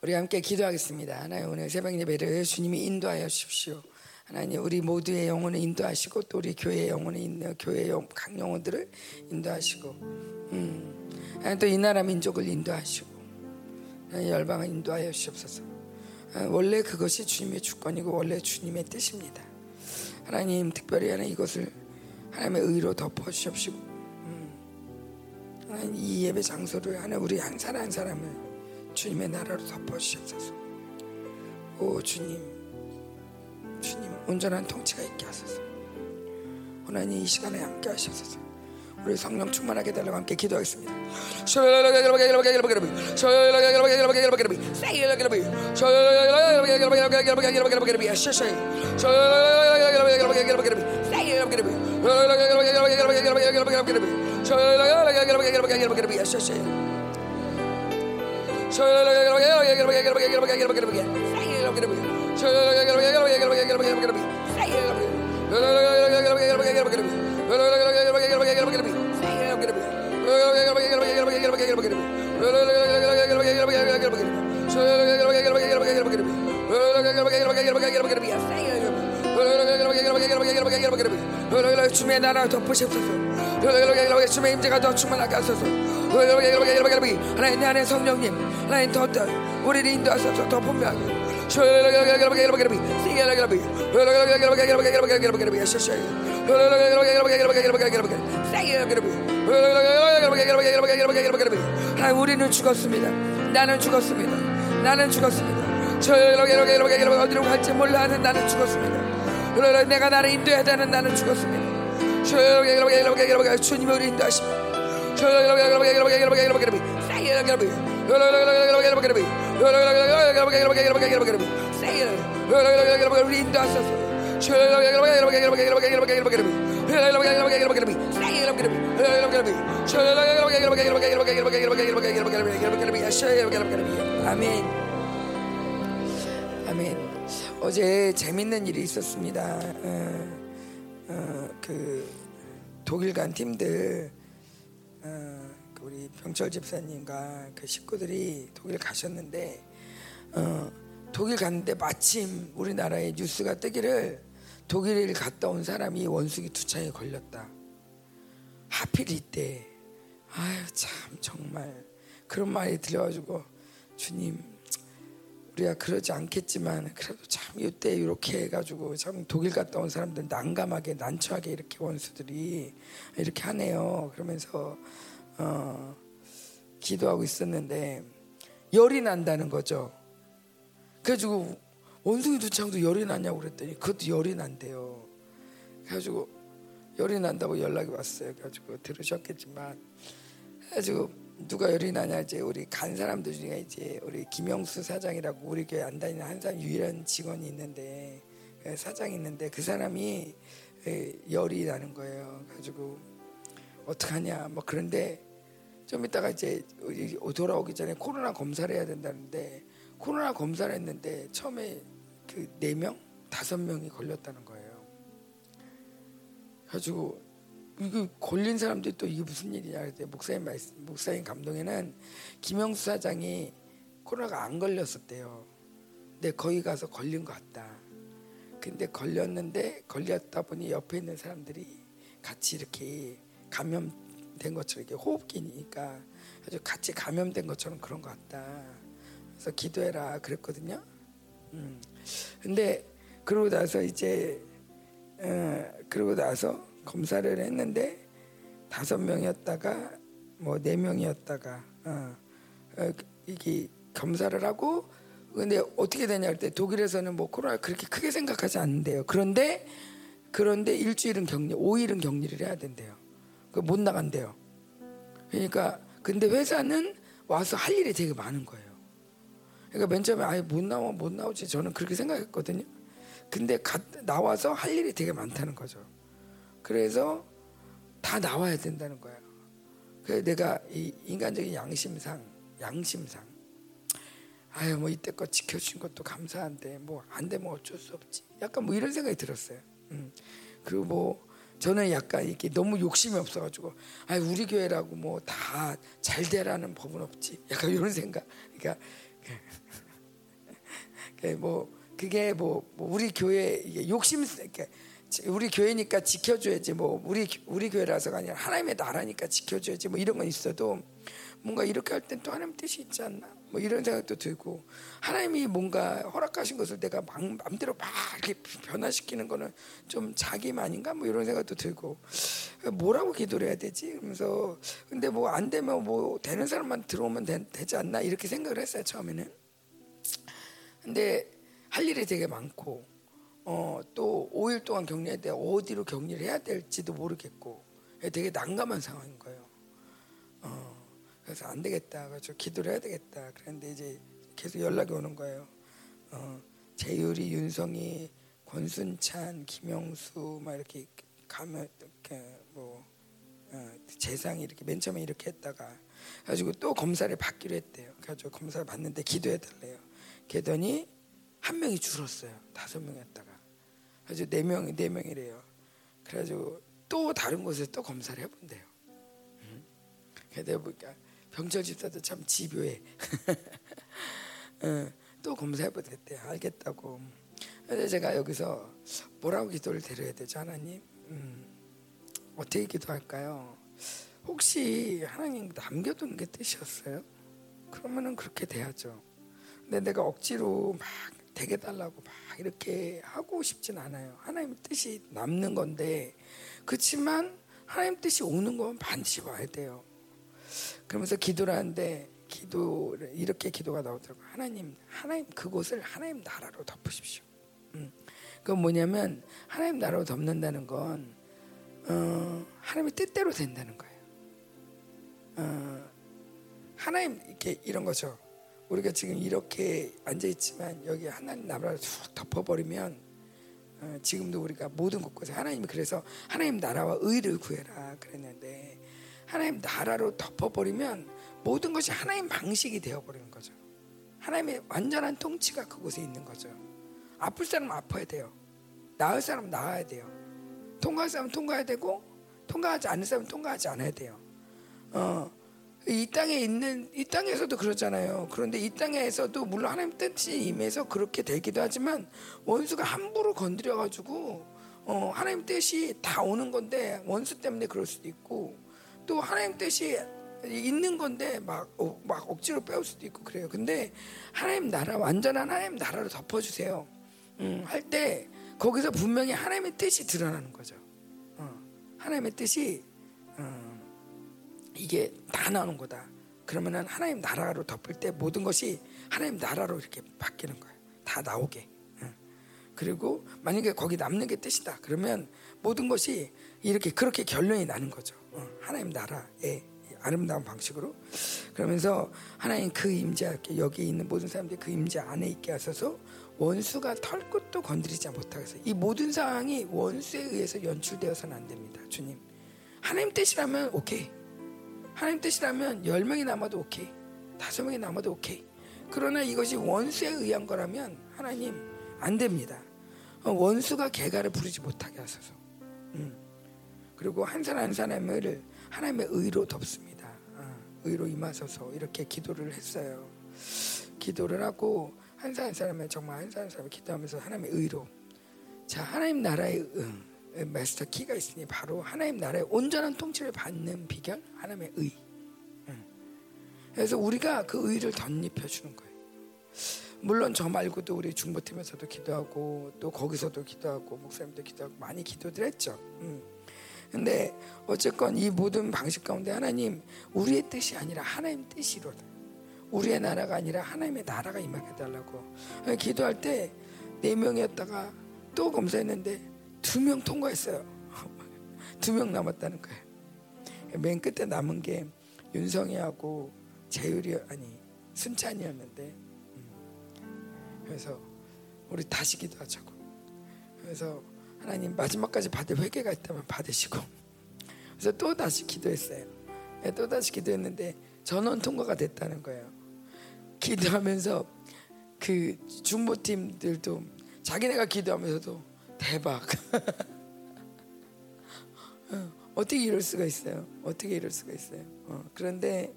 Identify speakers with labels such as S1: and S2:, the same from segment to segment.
S1: 우리 함께 기도하겠습니다. 하나님 오늘 새벽 예배를 주님이 인도하여 주십시오. 하나님 우리 모두의 영혼을 인도하시고 또 우리 교회의 영혼을 인도 교회의 영, 각 영혼들을 인도하시고 음. 또이 나라 민족을 인도하시고 열방을 인도하여 주옵소서. 원래 그것이 주님의 주권이고 원래 주님의 뜻입니다. 하나님 특별히 하나 이것을 하나님의 의로 덮어 주십시오. 음. 하나님 이 예배 장소를 하나 우리 한 사람 한 사람을 주님의 나라로 덮어주시옵소서. 오 주님, 주님 온전한 통치가 있게 하소서. 하나님 이 시간에 함께 하시옵소서. 우리 성령 충만하게 달라고 함께 기도하겠습니다. 주의 나라 덮으시옵소서 주의 임재가 더 충만하게 하소서 하나님 내 안에 성령님 하나님 더 우리를 인도하소서 더 분명하게 하나님 우리는 죽었습니다. 나는 죽었습니다. 나는 죽었습니다. 어디로 갈지 몰라 하는 나는 죽었습니다. 내가 나를 인도해야 되는 나는 죽었습니다. 주님이 우리 인도하십니다 아멘. 아멘. 어제 재밌는 일이 있었습니다. 어, 어, 그 독일 간 팀들 어, 그 우리 병철 집사님과 그 식구들이 독일 가셨는데 어, 독일 갔는데 마침 우리나라에 뉴스가 뜨기를 독일을 갔다 온 사람이 원숭이 투창에 걸렸다. 하필 이때 아유 참 정말 그런 말이 들려가지고 주님 우리가 그러지 않겠지만 그래도 참 이때 이렇게 해가지고 참 독일 갔다 온 사람들 난감하게 난처하게 이렇게 원수들이 이렇게 하네요. 그러면서 어, 기도하고 있었는데 열이 난다는 거죠. 그래가지고 원숭이 두창도 열이 나냐고 그랬더니 그것도 열이 난대요. 그래가지고 열이 난다고 연락이 왔어요. 그래가지고 들으셨겠지만 그래가지고 누가 열이 나냐 이제 우리 간 사람들 중에 이제 우리 김영수 사장이라고 우리 교회 안 다니는 한 사람 유일한 직원이 있는데 그 사장이 있는데 그 사람이 열이 나는 거예요. 가지고 어떡하냐 뭐 그런데 좀 이따가 이제 돌아오기 전에 코로나 검사를 해야 된다는데 코로나 검사를 했는데 처음에 그 네 명 다섯 명이 걸렸다는 거예요. 가지고 이거 걸린 사람들이 또 이게 무슨 일이냐 그랬더니 목사님 말씀, 목사님 감동에는 김영수 사장이 코로나가 안 걸렸었대요. 근데 거기 가서 걸린 것 같다. 근데 걸렸는데 걸렸다 보니 옆에 있는 사람들이 같이 이렇게 감염된 것처럼 이렇게 호흡기니까 아주 같이 감염된 것처럼 그런 것 같다. 그래서 기도해라 그랬거든요. 음. 근데 그러고 나서 이제 어, 그러고 나서 검사를 했는데 다섯 명이었다가 뭐 네 명이었다가 어, 어, 이게 검사를 하고 근데 어떻게 되냐 할 때 독일에서는 뭐 코로나 그렇게 크게 생각하지 않는데요. 그런데 그런데 일주일은 격리, 5일은 격리를 해야 된대요. 그못 나간대요. 그러니까 근데 회사는 와서 할 일이 되게 많은 거예요. 그러니까 맨 처음에 아예 못 나와 못 나오지 저는 그렇게 생각했거든요. 근데 가, 나와서 할 일이 되게 많다는 거죠. 그래서 다 나와야 된다는 거예요. 그래서 내가 이 인간적인 양심상, 양심상, 아유 뭐 이때껏 지켜준 것도 감사한데 뭐 안 되면 어쩔 수 없지. 약간 뭐 이런 생각이 들었어요. 음. 그리고 뭐 저는 약간 이렇게 너무 욕심이 없어가지고 아 우리 교회라고 뭐 다 잘 되라는 법은 없지. 약간 이런 생각. 그러니까 뭐 그게 뭐, 뭐 우리 교회 욕심 이렇게 우리 교회니까 지켜줘야지 뭐. 우리 우리 교회라서가 아니라 하나님의 나라니까 지켜줘야지 뭐 이런 건 있어도 뭔가 이렇게 할 땐 또 하나님 뜻이 있지 않나? 뭐 이런 생각도 들고 하나님이 뭔가 허락하신 것을 내가 막, 마음대로 막 이렇게 변화시키는 거는 좀 자기만인가? 뭐 이런 생각도 들고. 뭐라고 기도를 해야 되지? 그러면서 근데 뭐 안 되면 뭐 되는 사람만 들어오면 되, 지 않나? 이렇게 생각을 했어요 처음에는. 근데 할 일이 되게 많고 어, 또 5일 동안 격리할 때 어디로 격리를 해야 될지도 모르겠고 되게 난감한 상황인 거예요. 어, 그래서 안 되겠다. 그래서 기도를 해야 되겠다. 그런데 이제 계속 연락이 오는 거예요. 어, 재율이, 윤성이, 권순찬, 김영수 막 이렇게 가면 이렇게 뭐 어, 재상이 이렇게 맨 처음에 이렇게 했다가 가지고 또 검사를 받기로 했대요. 그래가지고 검사를 받는데 기도해 달래요. 그랬더니 한 명이 줄었어요. 다섯 명이었다가 그래서 네 명이 네 명이래요. 그래가지고 또 다른 곳에서 또 검사를 해본대요. 음? 그래서 보니까 병철 집사도 참 집요해. 어, 또 검사해보겠대. 알겠다고. 그래서 제가 여기서 뭐라고 기도를 드려야 되죠, 하나님? 음, 어떻게 기도할까요? 혹시 하나님 남겨둔 게 뜻이었어요? 그러면은 그렇게 돼야죠. 근데 내가 억지로 막 되게 달라고 막 이렇게 하고 싶진 않아요. 하나님 뜻이 남는 건데 그렇지만 하나님 뜻이 오는 건 반드시 와야 돼요. 그러면서 기도를 하는데 기도를 이렇게 기도가 나오더라고요. 하나님, 하나님 그곳을 하나님 나라로 덮으십시오. 음. 그건 뭐냐면 하나님 나라로 덮는다는 건 어, 하나님의 뜻대로 된다는 거예요. 어, 하나님 이렇게 이런 거죠. 우리가 지금 이렇게 앉아 있지만 여기 하나님 나라를 쑥 덮어버리면 어, 지금도 우리가 모든 곳곳에 하나님이 그래서 하나님 나라와 의를 구해라 그랬는데 하나님 나라로 덮어버리면 모든 것이 하나님 방식이 되어버리는 거죠. 하나님의 완전한 통치가 그곳에 있는 거죠. 아플 사람은 아파야 돼요. 나을 사람은 나아야 돼요. 통과할 사람은 통과해야 되고 통과하지 않을 사람은 통과하지 않아야 돼요. 어, 이 땅에 있는 이 땅에서도 그렇잖아요. 그런데 이 땅에서도 물론 하나님 뜻이 임해서 그렇게 되기도 하지만 원수가 함부로 건드려 가지고 어, 하나님 뜻이 다 오는 건데 원수 때문에 그럴 수도 있고 또 하나님 뜻이 있는 건데 막, 어, 막 억지로 빼올 수도 있고 그래요. 근데 하나님 나라 완전한 하나님 나라로 덮어주세요. 음, 할 때 거기서 분명히 하나님의 뜻이 드러나는 거죠. 어, 하나님의 뜻이 어, 이게 다 나오는 거다. 그러면은 하나님 나라로 덮을 때 모든 것이 하나님 나라로 이렇게 바뀌는 거예요. 다 나오게. 그리고 만약에 거기 남는 게 뜻이다. 그러면 모든 것이 이렇게 그렇게 결론이 나는 거죠. 하나님 나라의 아름다운 방식으로. 그러면서 하나님 그 임재 여기 있는 모든 사람들이 그 임재 안에 있게 하셔서 원수가 털끝도 건드리지 못하게 해서 이 모든 상황이 원수에 의해서 연출되어서는 안 됩니다. 주님. 하나님 뜻이라면 오케이. 하나님 뜻이라면 열명이 남아도 오케이. 다섯 명이 남아도 오케이. 그러나 이것이 원수에 의한 거라면 하나님 안 됩니다. 어, 원수가 개가를 부르지 못하게 하소서. 음. 그리고 한 사람 한 사람을 하나님의 의로 덮습니다. 어, 의로 임하소서 이렇게 기도를 했어요. 기도를 하고 한 사람 한 사람을 정말 한 사람 한 사람을 기도하면서 하나님의 의로 자 하나님 나라의 응. 마스터 키가 있으니 바로 하나님 나라의 온전한 통치를 받는 비결 하나님의 의. 그래서 우리가 그 의를 덧입혀 주는 거예요. 물론 저 말고도 우리 중보팀에서도 기도하고 또 거기서도 기도하고 목사님도 기도하고 많이 기도들 했죠. 음. 근데 어쨌건 이 모든 방식 가운데 하나님 우리의 뜻이 아니라 하나님 뜻이로다. 우리의 나라가 아니라 하나님의 나라가 임하게 달라고 기도할 때 네 명이었다가 또 검사했는데 두 명 통과했어요. 두 명 남았다는 거예요. 맨 끝에 남은 게 윤성이하고 재율이 아니 순찬이었는데 음. 그래서 우리 다시 기도하자고. 그래서 하나님 마지막까지 받을 회개가 있다면 받으시고 그래서 또 다시 기도했어요. 네, 또 다시 기도했는데 전원 통과가 됐다는 거예요. 기도하면서 그 중보팀들도 자기네가 기도하면서도 대박. 어, 어떻게 이럴 수가 있어요? 어떻게 이럴 수가 있어요? 어, 그런데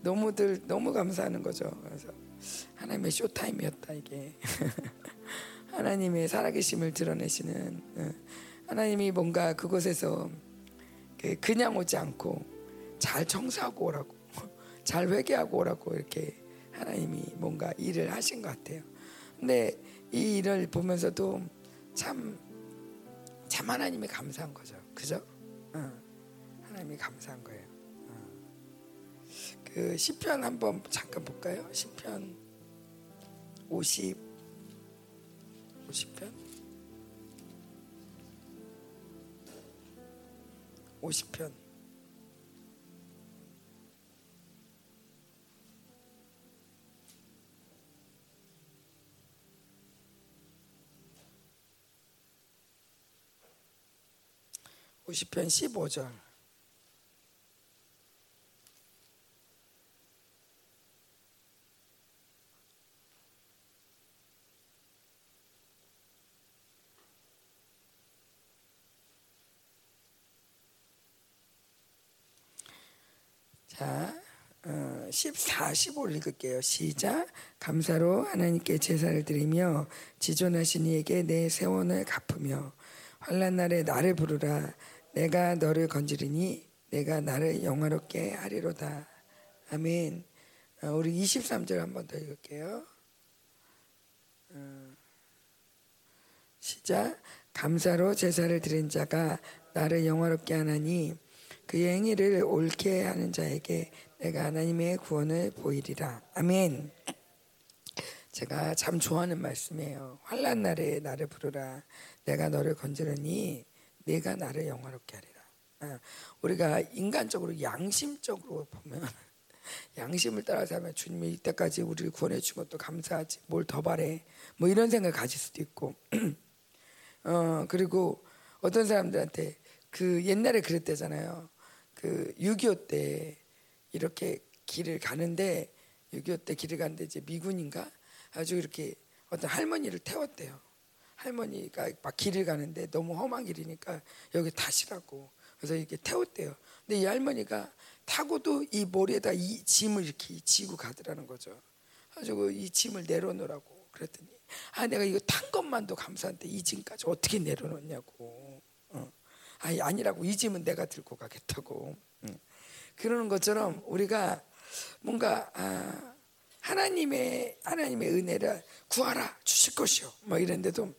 S1: 너무들 너무 감사하는 거죠. 그래서 하나님의 쇼타임이었다 이게 하나님의 살아계심을 드러내시는 어, 하나님이 뭔가 그곳에서 그 그냥 오지 않고 잘 청소하고 오라고 잘 회개하고 오라고 이렇게 하나님이 뭔가 일을 하신 것 같아요. 근데 이 일을 보면서도 참, 참 하나님이 감사한 거죠. 그죠? 어, 하나님이 감사한 거예요. 어. 그 시편 한번 잠깐 볼까요? 시편 50 50편 50편 50편 15절 자, 어, 14, 15 읽을게요. 시작. 감사로 하나님께 제사를 드리며 지존하신 이에게 내 세원을 갚으며 환란 날에 나를 부르라. 내가 너를 건지리니 내가 나를 영화롭게 하리로다. 아멘. 어, 우리 23절 한번 더 읽을게요. 어, 시작. 감사로 제사를 드린 자가 나를 영화롭게 하나니 그의 행위를 옳게 하는 자에게 내가 하나님의 구원을 보이리라. 아멘. 제가 참 좋아하는 말씀이에요. 환란 날에 나를 부르라. 내가 너를 건지르니 내가 나를 영화롭게 하리라. 아, 우리가 인간적으로 양심적으로 보면 양심을 따라서 하면 주님이 이때까지 우리를 구원해 준 것도 감사하지 뭘 더 바래? 뭐 이런 생각 가질 수도 있고. 어 그리고 어떤 사람들한테 그 옛날에 그랬대잖아요. 그 6.25 때 이렇게 길을 가는데 6.25 때 길을 가는데 이제 미군인가? 아주 이렇게 어떤 할머니를 태웠대요 할머니가 막 길을 가는데 너무 험한 길이니까 여기 다시라고 그래서 이렇게 태웠대요. 근데 이 할머니가 타고도 이 머리에다 이 짐을 이렇게 지고 가더라는 거죠. 가지고 이 짐을 내려놓으라고 그랬더니 아 내가 이거 탄 것만도 감사한데 이 짐까지 어떻게 내려놓냐고. 어. 아니 아니라고 이 짐은 내가 들고 가겠다고. 응. 그러는 것처럼 우리가 뭔가 아, 하나님의 하나님의 은혜를 구하라 주실 것이요. 뭐 이런데도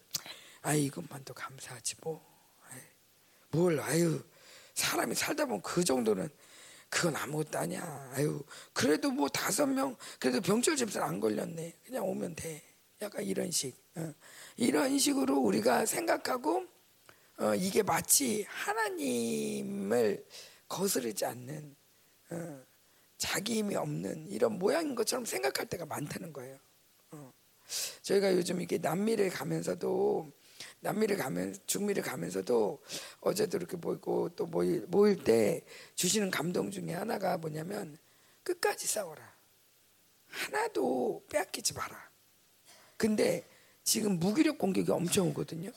S1: 아 이것만도 감사하지 뭐. 뭘 아유 사람이 살다 보면 그 정도는 그건 아무것도 아니야. 아유 그래도 뭐 다섯 명 그래도 병철 집사는 안 걸렸네. 그냥 오면 돼. 약간 이런 식. 어. 이런 식으로 우리가 생각하고 어, 이게 마치 하나님을 거스르지 않는 어, 자기 힘이 없는 이런 모양인 것처럼 생각할 때가 많다는 거예요. 어. 저희가 요즘 이게 남미를 가면서도 남미를 가면 중미를 가면서도 어제도 이렇게 보고 또 모일, 모일 때 주시는 감동 중에 하나가 뭐냐면 끝까지 싸워라. 하나도 빼앗기지 마라. 근데 지금 무기력 공격이 엄청 오거든요.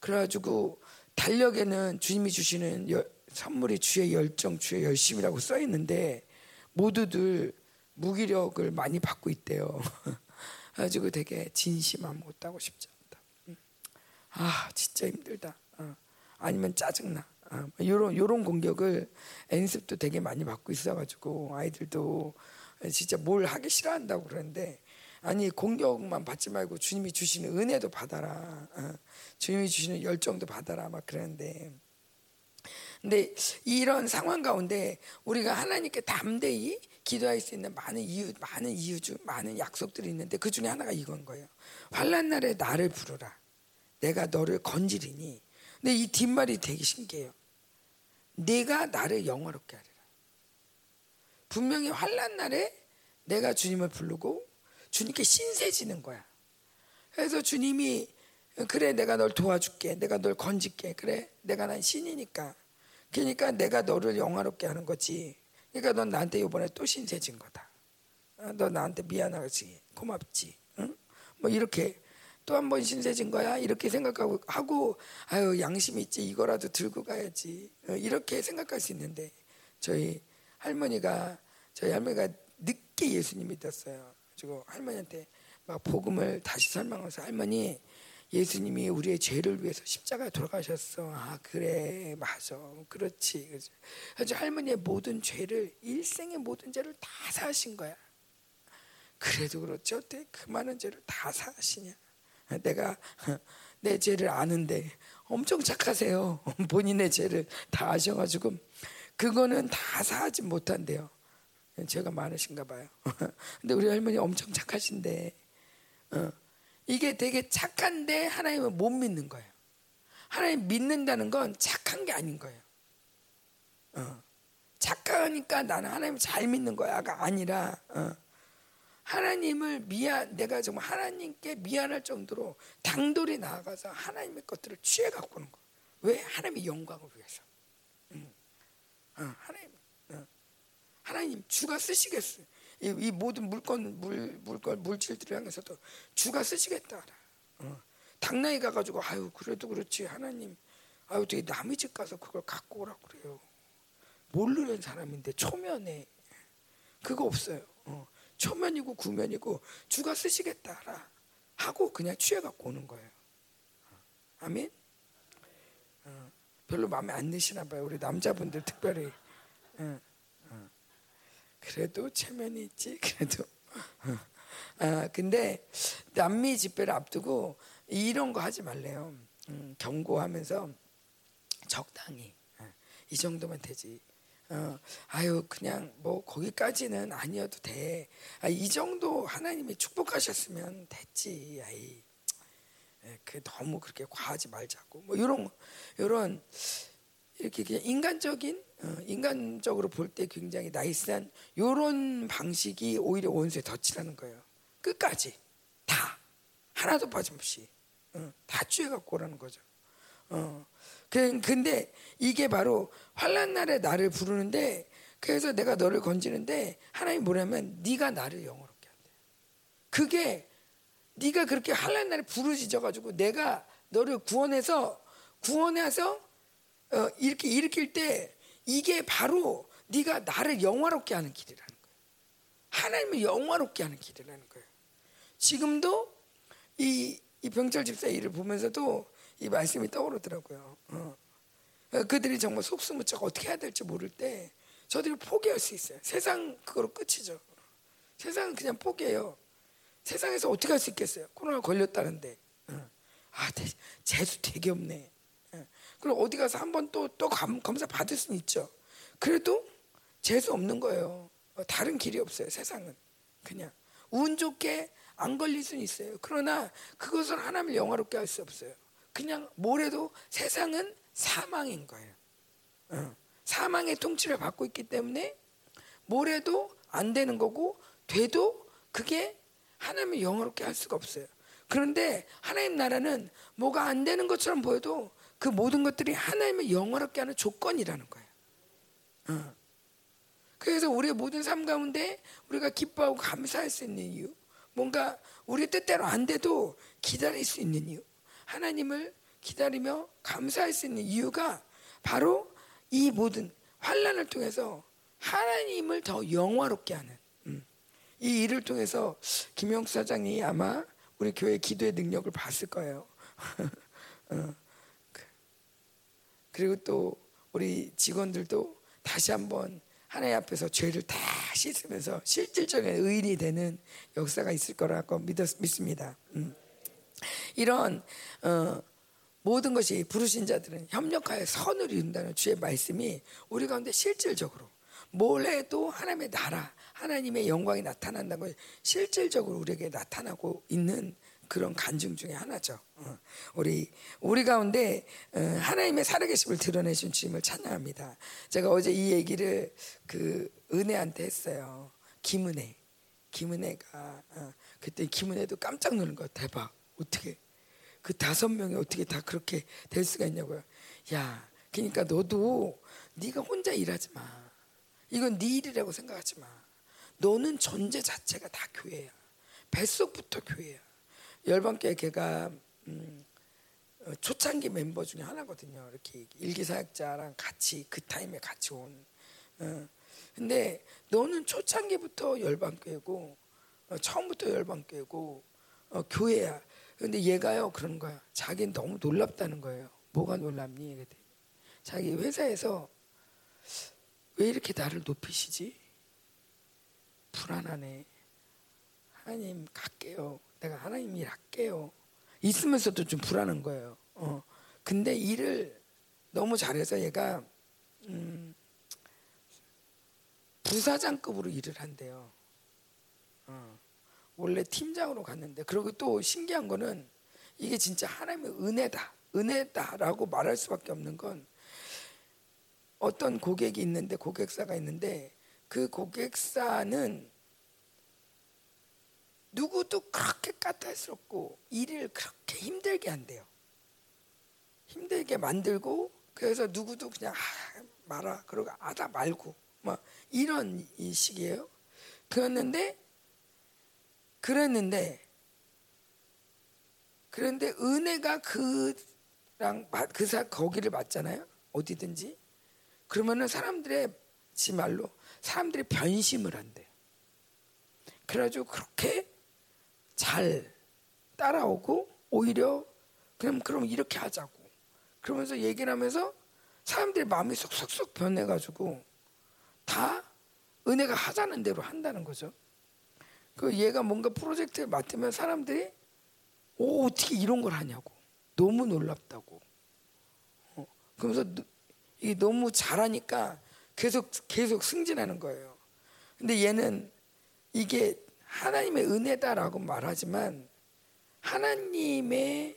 S1: 그래가지고 달력에는 주님이 주시는 여, 선물이 주의 열정, 주의 열심이라고 써 있는데 모두들 무기력을 많이 받고 있대요. 그래가지고 되게 진심한 못하고 싶죠. 아 진짜 힘들다. 어. 아니면 짜증나. 어. 요런 요런 공격을 연습도 되게 많이 받고 있어가지고 아이들도 진짜 뭘 하기 싫어한다고 그러는데 아니 공격만 받지 말고 주님이 주시는 은혜도 받아라. 어. 주님이 주시는 열정도 받아라. 막 그러는데. 근데 이런 상황 가운데 우리가 하나님께 담대히 기도할 수 있는 많은 이유, 많은 이유 중 많은 약속들이 있는데 그 중에 하나가 이건 거예요. 환란 날에 나를 부르라. 내가 너를 건지리니. 근데 이 뒷말이 되게 신기해요. 내가 나를 영화롭게 하리라. 분명히 환란 날에 내가 주님을 부르고 주님께 신세 지는 거야. 그래서 주님이 그래 내가 널 도와줄게. 내가 널 건질게. 그래 내가 난 신이니까. 그러니까 내가 너를 영화롭게 하는 거지. 그러니까 넌 나한테 이번에 또 신세 진 거다. 어, 너 나한테 미안하지. 고맙지. 응? 뭐 이렇게 또 한 번 신세진 거야 이렇게 생각하고 하고 아유 양심 있지 이거라도 들고 가야지 어, 이렇게 생각할 수 있는데 저희 할머니가 저희 할머니가 늦, 깊게 예수님 믿었어요. 그리고 할머니한테 막 복음을 다시 설명해서 할머니 예수님이 우리의 죄를 위해서 십자가에 돌아가셨어. 아 그래 맞아 그렇지. 그래서 할머니의 모든 죄를 일생의 모든 죄를 다 사신 거야. 그래도 그렇지 어떻게 그 많은 죄를 다 사시냐? 내가 내 죄를 아는데 엄청 착하세요. 본인의 죄를 다 아셔가지고 그거는 다 사하지 못한대요. 죄가 많으신가 봐요. 근데 우리 할머니 엄청 착하신데 어, 이게 되게 착한데 하나님을 못 믿는 거예요. 하나님 믿는다는 건 착한 게 아닌 거예요. 어, 착하니까 나는 하나님을 잘 믿는 거야가 아니라 어, 하나님을 미안 내가 정말 하나님께 미안할 정도로 당돌이 나아가서 하나님의 것들을 취해 갖고 오는 거. 왜 하나님의 영광을 위해서. 음. 어, 하나님, 어. 하나님 주가 쓰시겠어요. 이, 이, 모든 물건 물 물건 물질들을 향해서도 주가 쓰시겠다. 어. 당나귀 가가지고 아유 그래도 그렇지 하나님 아유 되게 남의 집 가서 그걸 갖고 오라 그래요. 모르는 사람인데 초면에 그거 없어요. 어. 초면이고 구면이고 주가 쓰시겠다라 하고 그냥 취해 갖고 오는 거예요. 아멘. 어, 별로 마음에 안 드시나 봐요. 우리 남자분들 특별히. 어, 어. 그래도 체면이 있지. 그래도. 아 근데 남미 집회를 앞두고 이런 거 하지 말래요. 음, 경고하면서 적당히 어, 이 정도면 되지. 어, 아유 그냥 뭐 거기까지는 아니어도 돼. 아, 이 정도 하나님이 축복하셨으면 됐지. 아이. 예, 그 너무 그렇게 과하지 말자고. 뭐 이런 이런 이렇게 그냥 인간적인 어, 인간적으로 볼 때 굉장히 나이스한 이런 방식이 오히려 원수의 덫이라는 거예요. 끝까지 다 하나도 빠짐없이 어, 다 쥐어 갖고 오라는 거죠. 어. 그, 근데 이게 바로 환란 날에 나를 부르는데 그래서 내가 너를 건지는데 하나님 뭐냐면 네가 나를 영어롭게 한대. 그게 네가 그렇게 환란 날에 부르짖어 가지고 내가 너를 구원해서 구원해서 어, 이렇게 일으킬 때 이게 바로 네가 나를 영화롭게 하는 길이라는 거예요. 하나님을 영화롭게 하는 길이라는 거예요. 지금도 이, 이 병철 집사 일을 보면서도 이 말씀이 떠오르더라고요. 어. 그들이 정말 속수무책 어떻게 해야 될지 모를 때 저들이 포기할 수 있어요. 세상 그거로 끝이죠. 세상은 그냥 포기해요. 세상에서 어떻게 할 수 있겠어요? 코로나 걸렸다는데. 어. 아, 재수 되게 없네. 어. 그럼 어디 가서 한 번 또 또 검사 받을 수는 있죠. 그래도 재수 없는 거예요. 어, 다른 길이 없어요. 세상은 그냥 운 좋게 안 걸릴 수는 있어요. 그러나 그것을 하나님을 영화롭게 할 수 없어요. 그냥 뭐래도 세상은 사망인 거예요. 어. 사망의 통치를 받고 있기 때문에 뭐래도 안 되는 거고 돼도 그게 하나님을 영어롭게 할 수가 없어요. 그런데 하나님 나라는 뭐가 안 되는 것처럼 보여도 그 모든 것들이 하나님을 영어롭게 하는 조건이라는 거예요. 어. 그래서 우리의 모든 삶 가운데 우리가 기뻐하고 감사할 수 있는 이유, 뭔가 우리 뜻대로 안 돼도 기다릴 수 있는 이유, 하나님을 기다리며 감사할 수 있는 이유가 바로 이 모든 환란을 통해서 하나님을 더 영화롭게 하는 음. 이 일을 통해서 김영수 사장이 아마 우리 교회 기도의 능력을 봤을 거예요. 어. 그, 그리고 또 우리 직원들도 다시 한번 하나님 앞에서 죄를 다 씻으면서 실질적인 의인이 되는 역사가 있을 거라고 믿습니다. 음. 이런 어, 모든 것이 부르신 자들은 협력하여 선을 이룬다는 주의 말씀이 우리 가운데 실질적으로 뭘 해도 하나님의 나라, 하나님의 영광이 나타난다는 걸 실질적으로 우리에게 나타나고 있는 그런 간증 중에 하나죠. 어, 우리 우리 가운데 어, 하나님의 살아계심을 드러내신 주님을 찬양합니다. 제가 어제 이 얘기를 그 은혜한테 했어요. 김은혜, 김은혜가 어, 그때 김은혜도 깜짝 놀란 거 대박. 어떻게 그 다섯 명이 어떻게 다 그렇게 될 수가 있냐고요. 야, 그러니까 너도 네가 혼자 일하지 마. 이건 네 일이라고 생각하지 마. 너는 존재 자체가 다 교회야. 뱃속부터 교회야. 열방교회 걔가 음, 어, 초창기 멤버 중에 하나거든요. 이렇게 일기사역자랑 같이 그 타임에 같이 온. 어, 근데 너는 초창기부터 열방교회고 어, 처음부터 열방교회고 어, 교회야. 근데 얘가요 그런 거야. 자기는 너무 놀랍다는 거예요. 뭐가 놀랍니? 자기 회사에서 왜 이렇게 나를 높이시지? 불안하네. 하나님 갈게요. 내가 하나님 일 할게요. 있으면서도 좀 불안한 거예요. 어. 근데 일을 너무 잘해서 얘가 음, 부사장급으로 일을 한대요. 어. 원래 팀장으로 갔는데 그리고 또 신기한 거는 이게 진짜 하나님의 은혜다. 은혜다라고 말할 수밖에 없는 건 어떤 고객이 있는데 고객사가 있는데 그 고객사는 누구도 그렇게 까탈스럽고 일을 그렇게 힘들게 한대요. 힘들게 만들고 그래서 누구도 그냥 아, 말아 그러고 아다 말고 막 이런 이 식이에요. 그랬는데 그랬는데 그런데 은혜가 그랑 그사 거기를 맞잖아요. 어디든지 그러면은 사람들의 지 말로 사람들이 변심을 한대요. 그래가지고 그렇게 잘 따라오고 오히려 그럼 그럼 이렇게 하자고 그러면서 얘기를 하면서 사람들의 마음이 쏙쏙쏙 변해가지고 다 은혜가 하자는 대로 한다는 거죠. 그 얘가 뭔가 프로젝트를 맡으면 사람들이 오 어떻게 이런 걸 하냐고 너무 놀랍다고. 어, 그러면서 이게 너무 잘하니까 계속 계속 승진하는 거예요. 근데 얘는 이게 하나님의 은혜다라고 말하지만 하나님의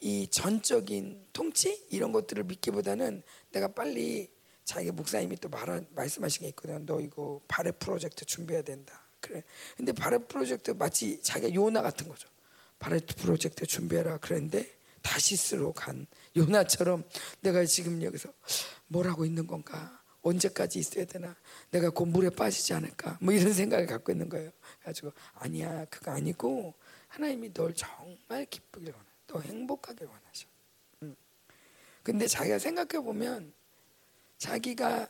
S1: 이 전적인 통치 이런 것들을 믿기보다는 내가 빨리 자기 목사님이 또 말한, 말씀하신 게 있거든. 너 이거 발레 프로젝트 준비해야 된다. 그래. 근데 발레 프로젝트 마치 자기가 요나 같은 거죠. 발레 프로젝트 준비해라. 그랬는데 다시스로 간 요나처럼 내가 지금 여기서 뭘 하고 있는 건가? 언제까지 있어야 되나? 내가 곧 물에 빠지지 않을까? 뭐 이런 생각을 갖고 있는 거예요. 가지고 아니야 그거 아니고 하나님이 널 정말 기쁘길 원해. 너 행복하길 원하셔. 음. 근데 자기가 생각해 보면 자기가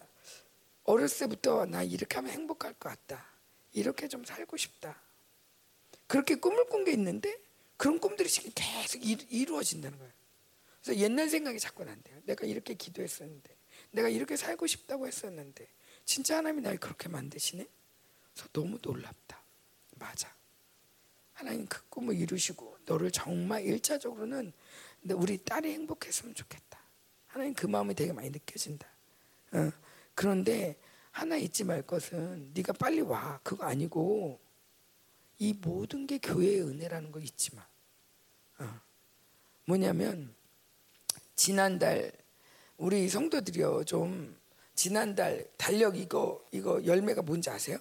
S1: 어렸을 때부터 나 이렇게 하면 행복할 것 같다. 이렇게 좀 살고 싶다. 그렇게 꿈을 꾼 게 있는데 그런 꿈들이 지금 계속 이루어진다는 거예요. 그래서 옛날 생각이 자꾸 난대요. 내가 이렇게 기도했었는데, 내가 이렇게 살고 싶다고 했었는데, 진짜 하나님이 날 그렇게 만드시네? 그래서 너무 놀랍다. 맞아. 하나님 그 꿈을 이루시고 너를 정말 일차적으로는 우리 딸이 행복했으면 좋겠다. 하나님 그 마음이 되게 많이 느껴진다. 어. 그런데 하나 잊지 말 것은 네가 빨리 와 그거 아니고 이 모든 게 교회의 은혜라는 거 잊지 마. 어. 뭐냐면 지난달 우리 성도들이요 좀 지난달 달력 이거 이거 열매가 뭔지 아세요?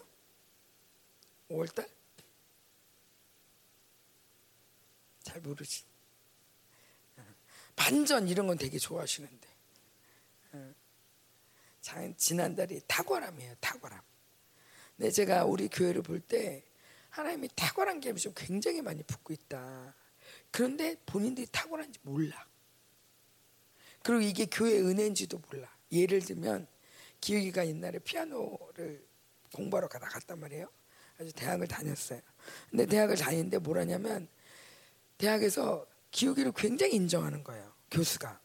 S1: 5월달? 잘 모르지. 어. 반전 이런 건 되게 좋아하시는데. 어. 지난달이 탁월함이에요. 탁월함. 근데 제가 우리 교회를 볼 때 하나님이 탁월한 게좀 굉장히 많이 붙고 있다. 그런데 본인들이 탁월한지 몰라. 그리고 이게 교회 은혜인지도 몰라. 예를 들면 기욱이가 옛날에 피아노를 공부하러 가다 갔단 말이에요. 아주 대학을 다녔어요. 근데 대학을 다니는데 뭐라냐면 대학에서 기욱이를 굉장히 인정하는 거예요. 교수가.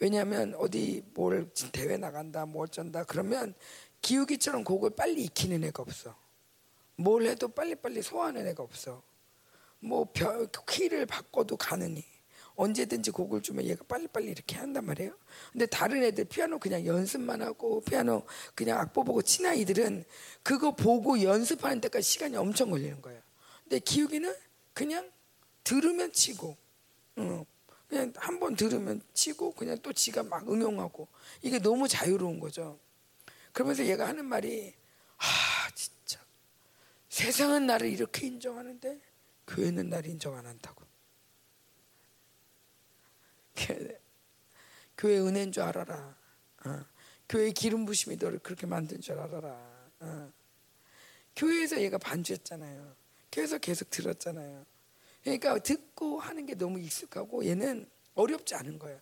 S1: 왜냐하면 어디 뭘 대회 나간다, 뭐 어쩐다 그러면 기욱이처럼 곡을 빨리 익히는 애가 없어. 뭘 해도 빨리빨리 소화하는 애가 없어. 뭐 키를 바꿔도 가능해. 언제든지 곡을 주면 얘가 빨리빨리 이렇게 한단 말이에요. 근데 다른 애들 피아노 그냥 연습만 하고 피아노 그냥 악보 보고 친 아이들은 그거 보고 연습하는 데까지 시간이 엄청 걸리는 거예요. 근데 기욱이는 그냥 들으면 치고, 어, 그냥 한 번 들으면 치고 그냥 또 지가 막 응용하고 이게 너무 자유로운 거죠. 그러면서 얘가 하는 말이 아 진짜 세상은 나를 이렇게 인정하는데 교회는 나를 인정 안 한다고. 교회 은혜인 줄 알아라. 어. 교회 기름 부심이 너를 그렇게 만든 줄 알아라. 어. 교회에서 얘가 반주했잖아요. 교회에서 계속 들었잖아요. 그러니까 듣고 하는 게 너무 익숙하고 얘는 어렵지 않은 거예요.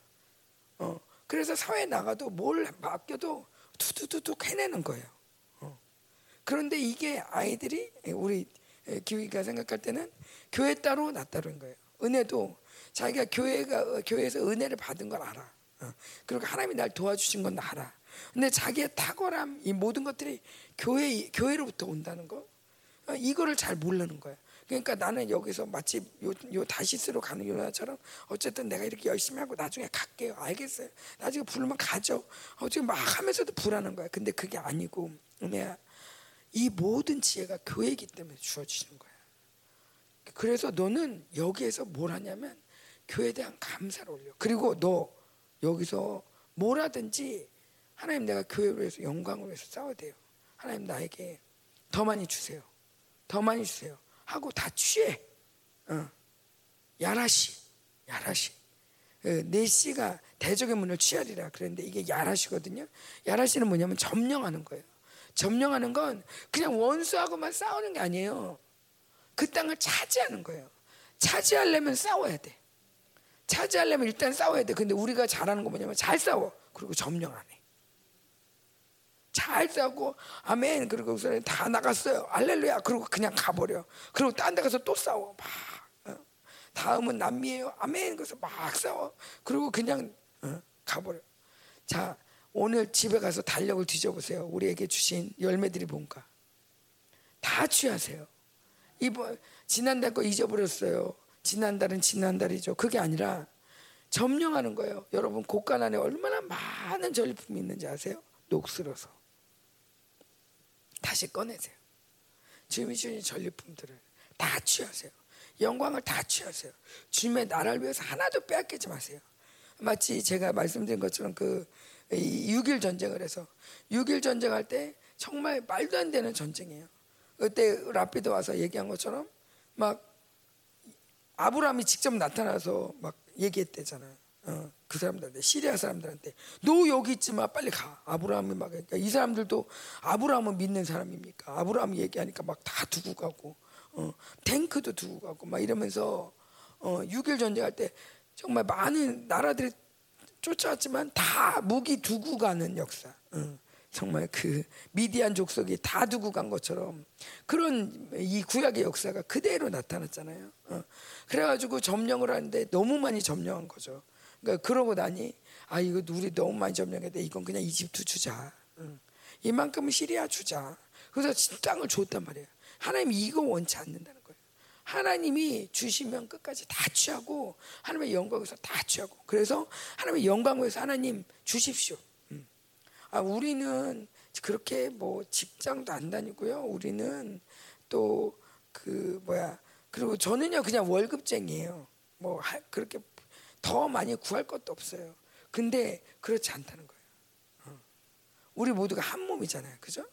S1: 어. 그래서 사회에 나가도 뭘 맡겨도 두두두둑 해내는 거예요. 어. 그런데 이게 아이들이 우리 기우이가 생각할 때는 교회 따로 나 따로인 거예요. 은혜도 자기가 교회가 교회에서 은혜를 받은 걸 알아. 어. 그리고 하나님이 날 도와주신 건 알아. 근데 자기의 탁월함 이 모든 것들이 교회 교회로부터 온다는 거 어, 이거를 잘 모르는 거야. 그러니까 나는 여기서 마치 요, 요 다시스로 가는 요나처럼 어쨌든 내가 이렇게 열심히 하고 나중에 갈게요. 알겠어요. 나중에 부르면 가죠. 어떻게 막 하면서도 불하는 거야. 근데 그게 아니고 은혜야. 이 모든 지혜가 교회이기 때문에 주어지는 거야. 그래서 너는 여기에서 뭘 하냐면 교회에 대한 감사를 올려. 그리고 너 여기서 뭘 하든지 하나님 내가 교회를 위해서 영광을 위해서 싸워야 돼요. 하나님 나에게 더 많이 주세요. 더 많이 주세요. 하고 다 취해. 어. 야라시, 야라시. 어, 네 씨가 대적의 문을 취하리라 그랬는데 이게 야라시거든요. 야라시는 뭐냐면 점령하는 거예요. 점령하는 건 그냥 원수하고만 싸우는 게 아니에요. 그 땅을 차지하는 거예요. 차지하려면 싸워야 돼. 차지하려면 일단 싸워야 돼. 근데 우리가 잘하는 거 뭐냐면 잘 싸워. 그리고 점령하네. 잘 싸고 아멘. 그리고 우선 다 나갔어요. 알렐루야. 그리고 그냥 가버려. 그리고 딴 데 가서 또 싸워. 막. 어. 다음은 남미예요. 아멘. 그래서 막 싸워. 그리고 그냥 어, 가버려. 자, 오늘 집에 가서 달력을 뒤져보세요. 우리에게 주신 열매들이 뭔가. 다 취하세요. 이번 지난달 거 잊어버렸어요. 지난달은 지난달이죠. 그게 아니라 점령하는 거예요. 여러분 곳간 안에 얼마나 많은 전리품이 있는지 아세요? 녹슬어서 다시 꺼내세요. 주님이 주신 전리품들을 다 취하세요. 영광을 다 취하세요. 주님의 나라를 위해서 하나도 빼앗기지 마세요. 마치 제가 말씀드린 것처럼 그 6일 전쟁을 해서 6일 전쟁할 때 정말 말도 안 되는 전쟁이에요. 그때 라피드 와서 얘기한 것처럼 막 아브라함이 직접 나타나서 막 얘기했대잖아요. 어, 그 사람들한테 시리아 사람들한테 너 여기 있지 마 빨리 가 아브라함이 막 그러니까 이 사람들도 아브라함을 믿는 사람입니까 아브라함이 얘기하니까 막 다 두고 가고 어, 탱크도 두고 가고 막 이러면서 어, 6일 전쟁할 때 정말 많은 나라들이 쫓아왔지만 다 무기 두고 가는 역사. 어, 정말 그 미디안 족속이 다 두고 간 것처럼 그런 이 구약의 역사가 그대로 나타났잖아요. 어, 그래가지고 점령을 하는데 너무 많이 점령한 거죠. 그러니까 그러고 나니 아 이거 우리 너무 많이 점령했는데 이건 그냥 이집트 주자. 어, 이만큼은 시리아 주자. 그래서 땅을 줬단 말이에요. 하나님 이거 원치 않는다는 거예요. 하나님이 주시면 끝까지 다 취하고 하나님의 영광에서 다 취하고 그래서 하나님의 영광에서 하나님 주십시오. 음. 아 우리는 그렇게 뭐 직장도 안 다니고요. 우리는 또 그 뭐야 그리고 저는요 그냥 월급쟁이에요. 뭐 그렇게 더 많이 구할 것도 없어요. 근데 그렇지 않다는 거예요. 어. 우리 모두가 한 몸이잖아요. 그죠?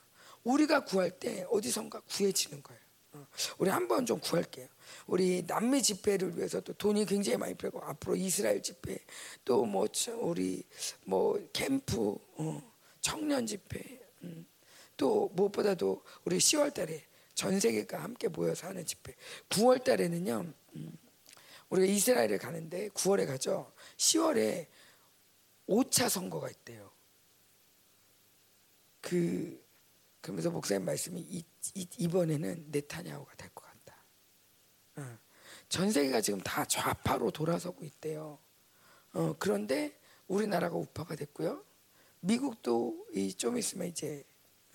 S1: 우리가 구할 때 어디선가 구해지는 거예요. 어. 우리 한번 좀 구할게요. 우리 남미 집회를 위해서 또 돈이 굉장히 많이 필요고 앞으로 이스라엘 집회 또 뭐 우리 뭐 캠프 어, 청년 집회 음. 또 무엇보다도 우리 10월 달에 전 세계가 함께 모여서 하는 집회 9월 달에는요 음. 우리가 이스라엘에 가는데 9월에 가죠 10월에 5차 선거가 있대요 그 그러면서 목사님 말씀이 이, 이, 번에는 네타냐후가 될 것 같다. 어. 전 세계가 지금 다 좌파로 돌아서고 있대요. 어, 그런데 우리나라가 우파가 됐고요. 미국도 좀 있으면 이제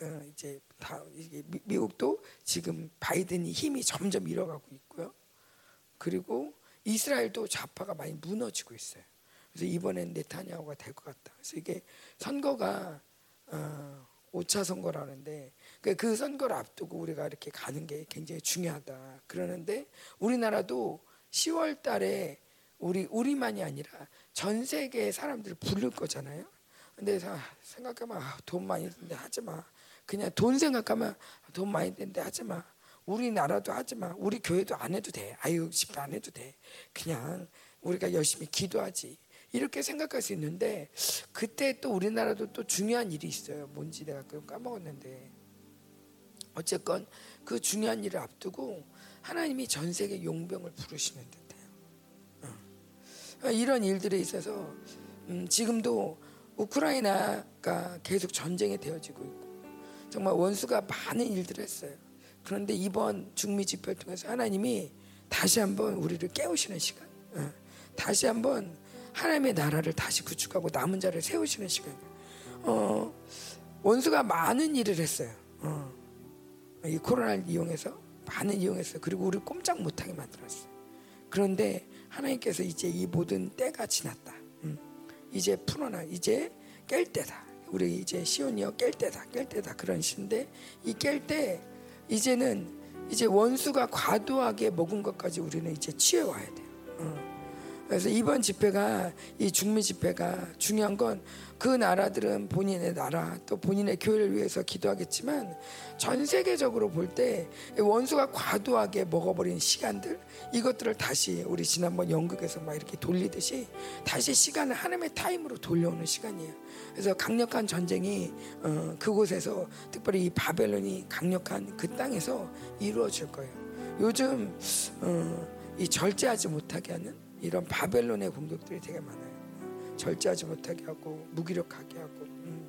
S1: 어, 이제 다 이게 미, 국도 지금 바이든이 힘이 점점 잃어가고 있고요. 그리고 이스라엘도 좌파가 많이 무너지고 있어요. 그래서 이번엔 네타냐후가 될 것 같다. 그래서 이게 선거가 어, 5차 선거라는데 그, 그 선거를 앞두고 우리가 이렇게 가는 게 굉장히 중요하다. 그러는데 우리나라도 10월 달에 우리 우리만이 아니라 전 세계 사람들을 부를 거잖아요. 근데 생각하면 아, 돈 많이 드는데 하지 마. 그냥 돈 생각하면 돈 많이 드는데 하지 마. 우리나라도 하지 마. 우리 교회도 안 해도 돼. 아유, 집회 안 해도 돼. 그냥 우리가 열심히 기도하지. 이렇게 생각할 수 있는데 그때 또 우리나라도 또 중요한 일이 있어요. 뭔지 내가 그 까먹었는데 어쨌건 그 중요한 일을 앞두고 하나님이 전 세계 용병을 부르시는 듯해요. 어. 이런 일들에 있어서 음, 지금도 우크라이나가 계속 전쟁이 되어지고 있고 정말 원수가 많은 일들을 했어요. 그런데 이번 중미 집회를 통해서 하나님이 다시 한번 우리를 깨우시는 시간, 어, 다시 한번 하나님의 나라를 다시 구축하고 남은 자를 세우시는 시간. 어, 원수가 많은 일을 했어요. 어, 이 코로나를 이용해서 많은 이용했어요. 그리고 우리 꼼짝 못하게 만들었어요. 그런데 하나님께서 이제 이 모든 때가 지났다. 음, 이제 풀어놔. 이제 깰 때다. 우리 이제 시온이여 깰 때다. 깰 때다. 그런 시인데 이 깰 때 이제는 이제 원수가 과도하게 먹은 것까지 우리는 이제 취해 와야 돼요. 어. 그래서 이번 집회가 이 중미 집회가 중요한 건 그 나라들은 본인의 나라 또 본인의 교회를 위해서 기도하겠지만 전 세계적으로 볼 때 원수가 과도하게 먹어버린 시간들 이것들을 다시 우리 지난번 연극에서 막 이렇게 돌리듯이 다시 시간을 하나님의 타임으로 돌려오는 시간이에요. 그래서 강력한 전쟁이 어, 그곳에서 특별히 이 바벨론이 강력한 그 땅에서 이루어질 거예요. 요즘 어, 이 절제하지 못하게 하는 이런 바벨론의 공격들이 되게 많아요. 절제하지 못하게 하고 무기력하게 하고. 음.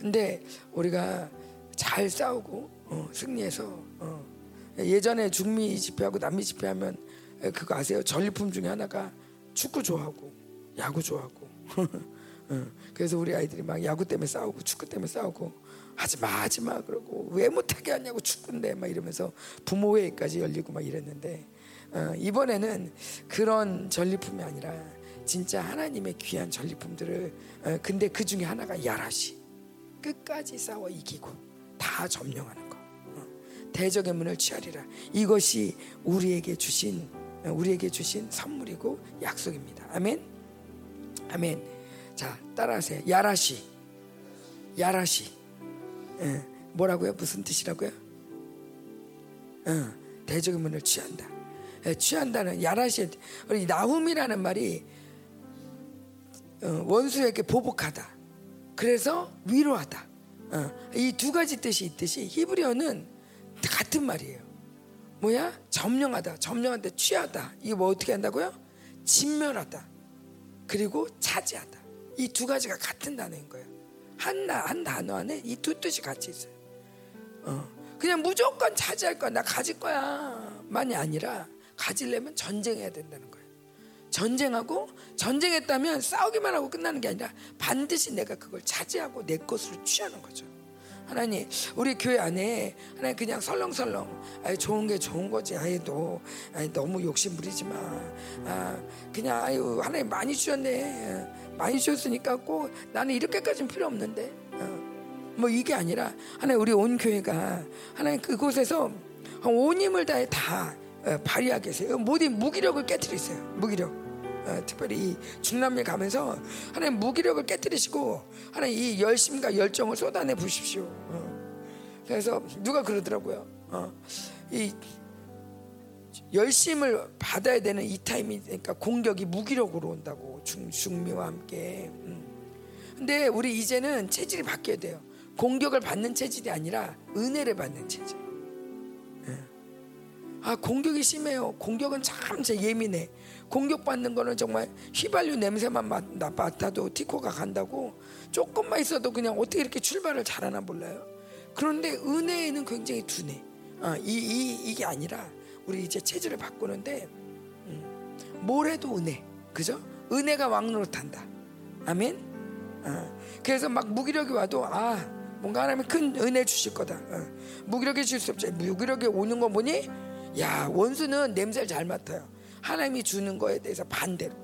S1: 근데 우리가 잘 싸우고 어, 승리해서 어. 예전에 중미 집회하고 남미 집회하면 그거 아세요? 전리품 중에 하나가 축구 좋아하고 야구 좋아하고. 어. 그래서 우리 아이들이 막 야구 때문에 싸우고 축구 때문에 싸우고 하지 마 하지 마 그러고 왜 못하게 하냐고 축구인데 막 이러면서 부모 회의까지 열리고 막 이랬는데 어, 이번에는 그런 전리품이 아니라 진짜 하나님의 귀한 전리품들을 어, 근데 그 중에 하나가 야라시. 끝까지 싸워 이기고 다 점령하는 거. 어, 대적의 문을 취하리라. 이것이 우리에게 주신 우리에게 주신 선물이고 약속입니다. 아멘? 아멘. 자 따라하세요. 야라시. 야라시. 뭐라고요? 무슨 뜻이라고요? 대적의 문을 취한다. 예, 취한다는 야라시 우리 나훔이라는 말이 어, 원수에게 보복하다. 그래서 위로하다. 어, 이두 가지 뜻이 있듯이 히브리어는 같은 말이에요. 뭐야? 점령하다. 점령한데 취하다. 이게 뭐 어떻게 한다고요? 진멸하다. 그리고 차지하다. 이 두 가지가 같은 단어인 거예요. 한, 한 단어 안에 이 두 뜻이 같이 있어요. 어, 그냥 무조건 차지할 거야. 나 가질 거야. 만이 아니라 가지려면 전쟁해야 된다는 거예요. 전쟁하고 전쟁했다면 싸우기만 하고 끝나는 게 아니라 반드시 내가 그걸 차지하고 내 것으로 취하는 거죠. 하나님, 우리 교회 안에 하나님 그냥 설렁설렁, 아유 좋은 게 좋은 거지, 아이 너무 욕심 부리지 마. 아, 그냥 아유 하나님 많이 주셨네, 많이 주셨으니까 꼭 나는 이렇게까지는 필요 없는데, 어. 뭐 이게 아니라 하나님 우리 온 교회가 하나님 그곳에서 온 힘을 다해 다 어, 발휘하게 계세요. 모든 무기력을 깨뜨리세요. 무기력. 어, 특별히 이 중남미 가면서 하나님 무기력을 깨뜨리시고 하나님 이 열심과 열정을 쏟아내 보십시오. 어. 그래서 누가 그러더라고요. 어, 이 열심을 받아야 되는 이 타임이 그러니까 공격이 무기력으로 온다고 중, 중미와 함께. 음. 근데 우리 이제는 체질이 바뀌어야 돼요. 공격을 받는 체질이 아니라 은혜를 받는 체질. 아 공격이 심해요. 공격은 참 예민해. 공격받는 거는 정말 휘발유 냄새만 맡아도 티코가 간다고 조금만 있어도 그냥 어떻게 이렇게 출발을 잘하나 몰라요. 그런데 은혜에는 굉장히 둔해. 아, 이, 이, 이게 아니라 우리 이제 체질을 바꾸는데 음, 뭘 해도 은혜. 그죠? 은혜가 왕노릇한다. 아멘. 아, 그래서 막 무기력이 와도 아 뭔가 하나님 큰 은혜 주실 거다. 어, 무기력이 줄수 없죠. 무기력이 오는 거 보니 야 원수는 냄새를 잘 맡아요. 하나님이 주는 거에 대해서 반대로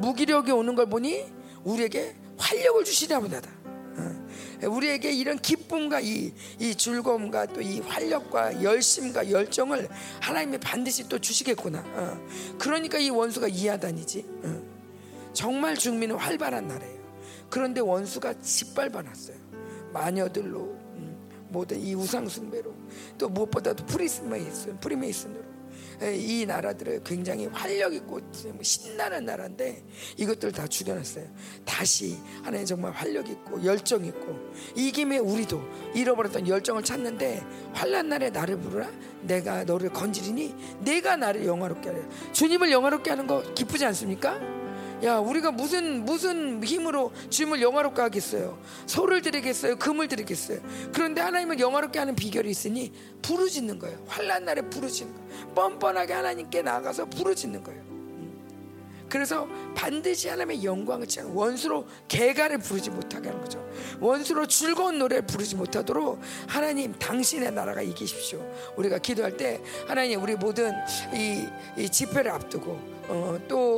S1: 무기력이 오는 걸 보니 우리에게 활력을 주시나 보다. 어. 우리에게 이런 기쁨과 이, 이 즐거움과 또 이 활력과 열심과 열정을 하나님이 반드시 또 주시겠구나. 어. 그러니까 이 원수가 이하다니지. 어. 정말 중민은 활발한 나라예요. 그런데 원수가 짓밟아놨어요. 마녀들로 음, 모든 이 우상숭배로 또 무엇보다도 프리스메이슨, 프리메이슨으로 이 나라들을 굉장히 활력 있고 신나는 나라인데 이것들 다 죽여놨어요. 다시 하나님 정말 활력 있고 열정 있고 이 김에 우리도 잃어버렸던 열정을 찾는데 환란 날에 나를 부르라 내가 너를 건지리니 내가 나를 영화롭게 하려 주님을 영화롭게 하는 거 기쁘지 않습니까? 야 우리가 무슨 무슨 힘으로 주님을 영화롭게 하겠어요? 소를 드리겠어요? 금을 드리겠어요? 그런데 하나님을 영화롭게 하는 비결이 있으니 부르짖는 거예요. 환란 날에 부르짖는 거예요. 뻔뻔하게 하나님께 나가서 부르짖는 거예요. 그래서 반드시 하나님의 영광을 취하는 원수로 개가를 부르지 못하게 하는 거죠. 원수로 즐거운 노래를 부르지 못하도록 하나님 당신의 나라가 이기십시오. 우리가 기도할 때 하나님 우리 모든 이, 이 집회를 앞두고 어, 또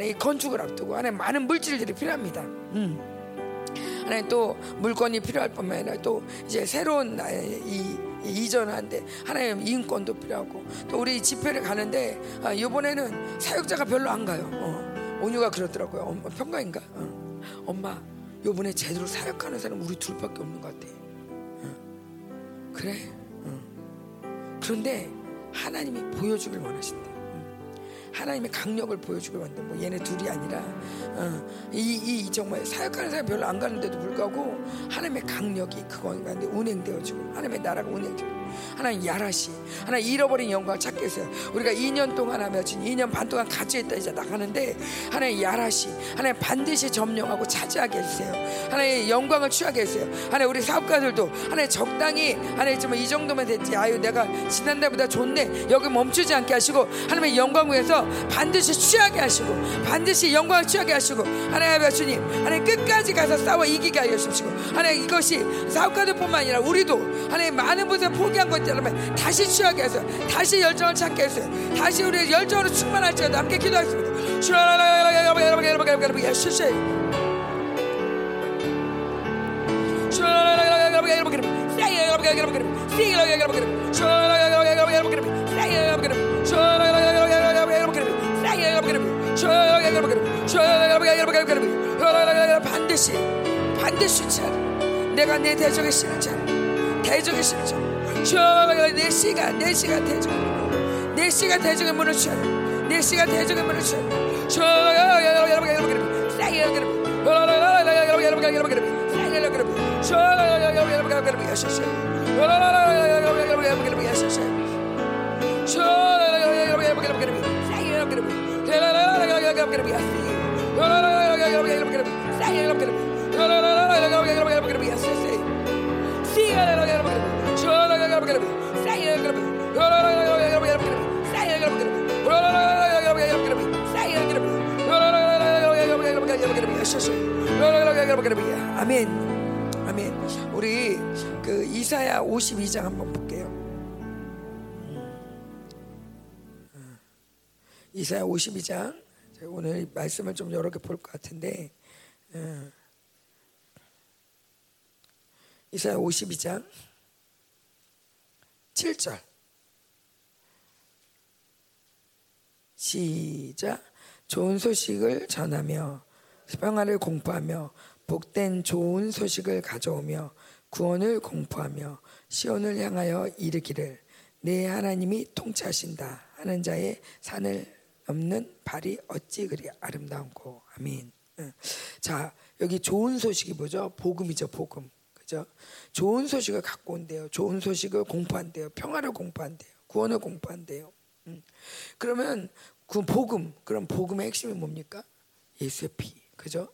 S1: 이 건축을 앞두고 하나님 많은 물질들이 필요합니다. 음. 하나님 또 물건이 필요할 뿐만 아니라 또 이제 새로운 이 이전하는데 하나님 인권도 필요하고 또 우리 집회를 가는데 아, 이번에는 사역자가 별로 안 가요. 어, 온유가 그러더라고요. 엄마 평가인가? 어. 엄마 요번에 제대로 사역하는 사람 우리 둘밖에 없는 것 같아. 어. 그래. 어. 그런데 하나님이 보여주길 원하신대. 하나님의 강력을 보여주길 원한다. 뭐 얘네 둘이 아니라 어, 이, 이 정말 사역하는 사람 별로 안 가는데도 불구하고 하나님의 강력이 그거인가 운행되어지고 하나님의 나라가 운행되고 하나님 야라시 하나님 잃어버린 영광을 찾게 했어요. 우리가 2년 동안 하며 지금 2년 반 동안 있다 이제 나가는데 하나님 야라시 하나님 반드시 점령하고 차지하게 해주세요. 하나님 영광을 취하게 해주세요. 하나님 우리 사업가들도 하나님 적당히 하나님 정말 이 정도면 됐지. 아유 내가 지난달보다 좋네. 여기 멈추지 않게 하시고 하나님의 영광 위에서 반드시 취하게 하시고 반드시 영광을 취하게 하시고 하나님 아버님 하나님 끝까지 가서 싸워 이기게 하여 주시고 하나님 이것이 사업가들뿐만 아니라 우리도 하나님 많은 분들 포기 한 것처럼 다시 취하게 해서 다시 열정을 찾게 해서 다시 우리 열정으로 충만할지어도 함께 기도하겠습니다. 반드시 반드시 차 내가 내 대적의 신을 차 대적의 신을 차 내 씨가 내 씨가 대적 내 씨가 대적의 문을 차내 씨가 대적의 문을 차 아멘. 아멘. 우리 그 이사야 52장 한번 볼게요. 이사야 52장. 오늘 말씀을 좀 여러 개 볼 것 같은데 이사야 52장 7절 시작 좋은 소식을 전하며 평화를 공포하며 복된 좋은 소식을 가져오며 구원을 공포하며 시온을 향하여 이르기를 내 하나님이 통치하신다 하는 자의 산을 넘는 발이 어찌 그리 아름다운고 아멘. 자 여기 좋은 소식이 뭐죠? 복음이죠 복음. 그죠? 좋은 소식을 갖고 온대요. 좋은 소식을 공포한대요. 평화를 공포한대요. 구원을 공포한대요. 음. 그러면 그 복음, 그럼 복음의 핵심이 뭡니까? 예수의 피. 그죠?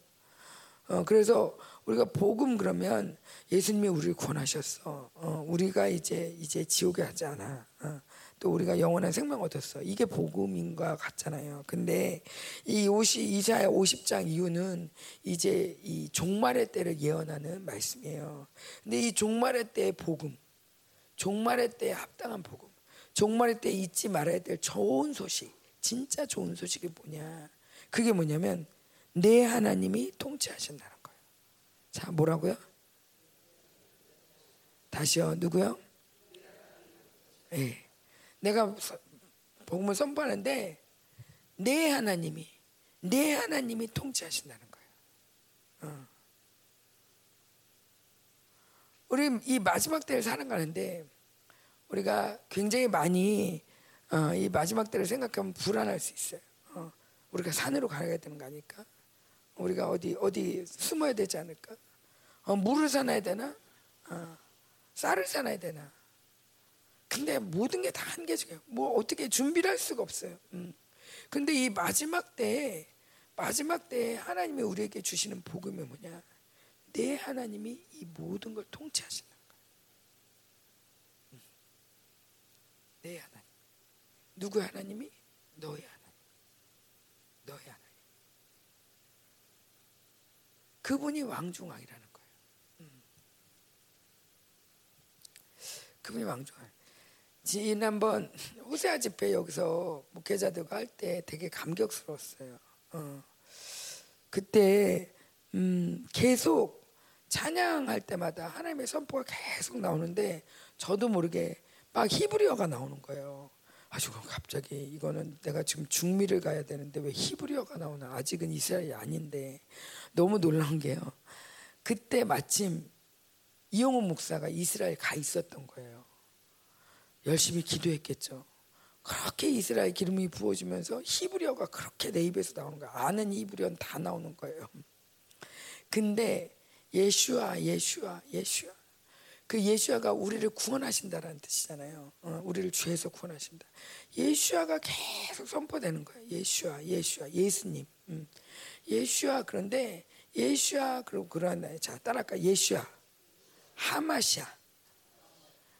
S1: 어, 그래서 우리가 복음 그러면 예수님이 우리를 구원하셨어. 어, 우리가 이제 이제 지옥에 가지 않아. 어, 또 우리가 영원한 생명 얻었어. 이게 복음인 것 같잖아요. 근데 이 50, 이사야 50장 이유는 이제 이 종말의 때를 예언하는 말씀이에요. 근데 이 종말의 때의 복음, 종말의 때에 합당한 복음, 종말의 때 잊지 말아야 될 좋은 소식, 진짜 좋은 소식이 뭐냐? 그게 뭐냐면 내 하나님이 통치하신다는 거예요. 자, 뭐라고요? 다시요. 누구요? 예. 네. 내가 복음을 선포하는데 내 하나님이 내 하나님이 통치하신다는 거예요. 어. 우리 이 마지막 때를 살아가는데 우리가 굉장히 많이 어, 이 마지막 때를 생각하면 불안할 수 있어요. 어, 우리가 산으로 가야 되는 거 아닐까? 우리가 어디 어디 숨어야 되지 않을까? 어, 물을 사놔야 되나? 어, 쌀을 사놔야 되나? 근데 모든 게 다 한계적이에요. 뭐 어떻게 준비를 할 수가 없어요. 음. 근데 이 마지막 때에 마지막 때에 하나님이 우리에게 주시는 복음이 뭐냐? 내 하나님이 이 모든 걸 통치하신다. 음. 내 하나님. 누구 하나님이? 너의 하나님. 너의 하나님. 그분이 왕중왕이라는 거예요. 음. 그분이 왕중왕. 지난번 호세아 집회 여기서 목회자들과 할 때 되게 감격스러웠어요. 어. 그때 음, 계속 찬양할 때마다 하나님의 선포가 계속 나오는데 저도 모르게 막 히브리어가 나오는 거예요. 아주 갑자기 이거는 내가 지금 중미를 가야 되는데 왜 히브리어가 나오나? 아직은 이스라엘이 아닌데 너무 놀라운 게요. 그때 마침 이용훈 목사가 이스라엘 가 있었던 거예요. 열심히 기도했겠죠. 그렇게 이스라엘 기름이 부어지면서 히브리어가 그렇게 내 입에서 나오는 거야. 아는 히브리어는 다 나오는 거예요. 근데 예슈아, 예슈아, 예슈아. 그 예수아가 우리를 구원하신다라는 뜻이잖아요. 어, 우리를 죄에서 구원하신다. 예수아가 계속 선포되는 거예요. 예수아, 예수아, 예수님. 음. 예수아 그런데 예수아 그리고 그런 자 따라할까? 예수아, 하마시아,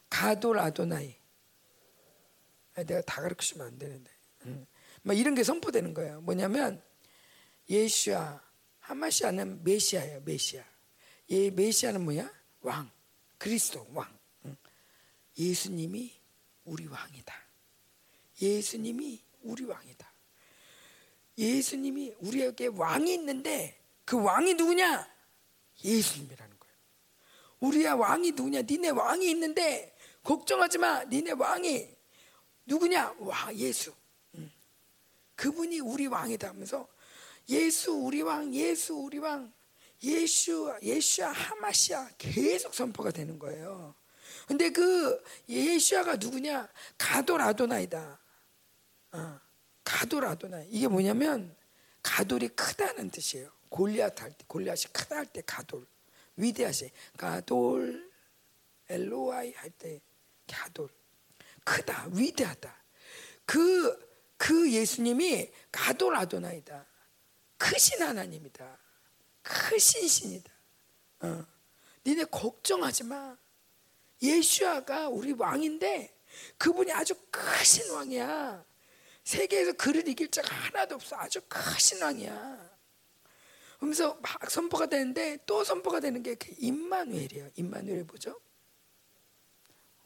S1: 가돌 아도나이. 아, 내가 다 가르치면 안 되는데. 음. 막 이런 게 선포되는 거예요. 뭐냐면 예수아, 하마시아는 메시아예요. 메시아. 예, 메시아는 뭐야? 왕. 그리스도 왕. 예수님이 우리 왕이다. 예수님이 우리 왕이다. 예수님이 우리에게 왕이 있는데 그 왕이 누구냐? 예수님이라는 거예요. 우리야 왕이 누구냐? 니네 왕이 있는데 걱정하지 마. 니네 왕이 누구냐? 와 예수. 그분이 우리 왕이다 하면서 예수 우리 왕, 예수 우리 왕. 예수, 예수야 하마시아 계속 선포가 되는 거예요. 근데 그 예수야가 누구냐? 가도라도나이다. 어, 가도라도나 이게 뭐냐면 가돌이 크다는 뜻이에요. 골리앗 할 때, 골리앗이 크다 할 때 가돌. 위대하시. 가돌 엘로아이 할 때 가돌. 크다, 위대하다. 그, 그 예수님이 가도라도나이다. 크신 하나님이다. 크신 신이다. 어. 니네 걱정하지 마. 예수아가 우리 왕인데 그분이 아주 크신 왕이야. 세계에서 그를 이길 자가 하나도 없어. 아주 크신 왕이야. 그러면서 막 선포가 되는데 또 선포가 되는 게그 임마누엘이에요. 임마누엘이 뭐죠?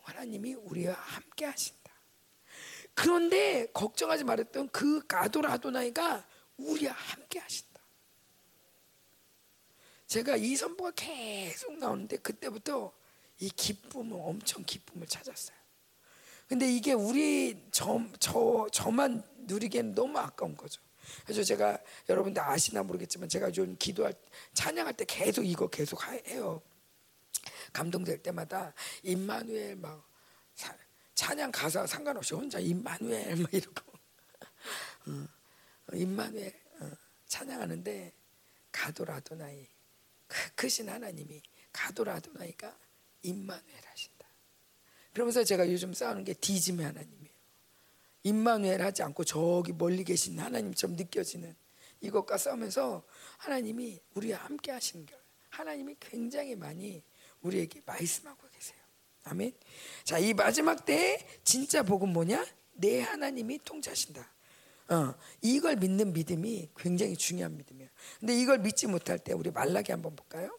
S1: 하나님이 우리와 함께 하신다. 그런데 걱정하지 말았던 그 가도라도나이가 우리와 함께 하신다. 제가 이 선포가 계속 나오는데 그때부터 이 기쁨을 엄청 기쁨을 찾았어요. 근데 이게 우리 저, 저 저만 누리기에는 너무 아까운 거죠. 그래서 제가 여러분들 아시나 모르겠지만 제가 좀 기도할 찬양할 때 계속 이거 계속 해요. 감동될 때마다 임마누엘 막 찬양 가사 상관없이 혼자 임마누엘 막 이러고 어, 임마누엘 어, 찬양하는데 가도라도 나이 그 크신 하나님이 가도라도 나이가 임마누엘 하신다. 그러면서 제가 요즘 싸우는 게 디즘의 하나님이에요. 임마누엘 하지 않고 저기 멀리 계신 하나님처럼 느껴지는 이것과 싸우면서 하나님이 우리와 함께 하시는 걸 하나님이 굉장히 많이 우리에게 말씀하고 계세요. 아멘. 자, 이 마지막 때에 진짜 복은 뭐냐? 내 하나님이 통치하신다. 어, 이걸 믿는 믿음이 굉장히 중요한 믿음이에요. 근데 이걸 믿지 못할 때 우리 말라기 한번 볼까요?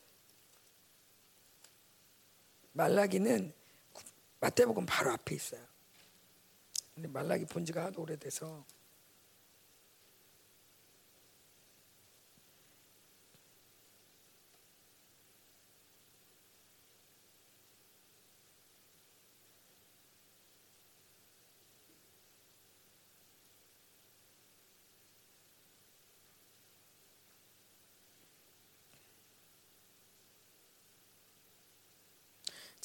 S1: 말라기는 마태복음 바로 앞에 있어요. 근데 말라기 본 지가 하도 오래돼서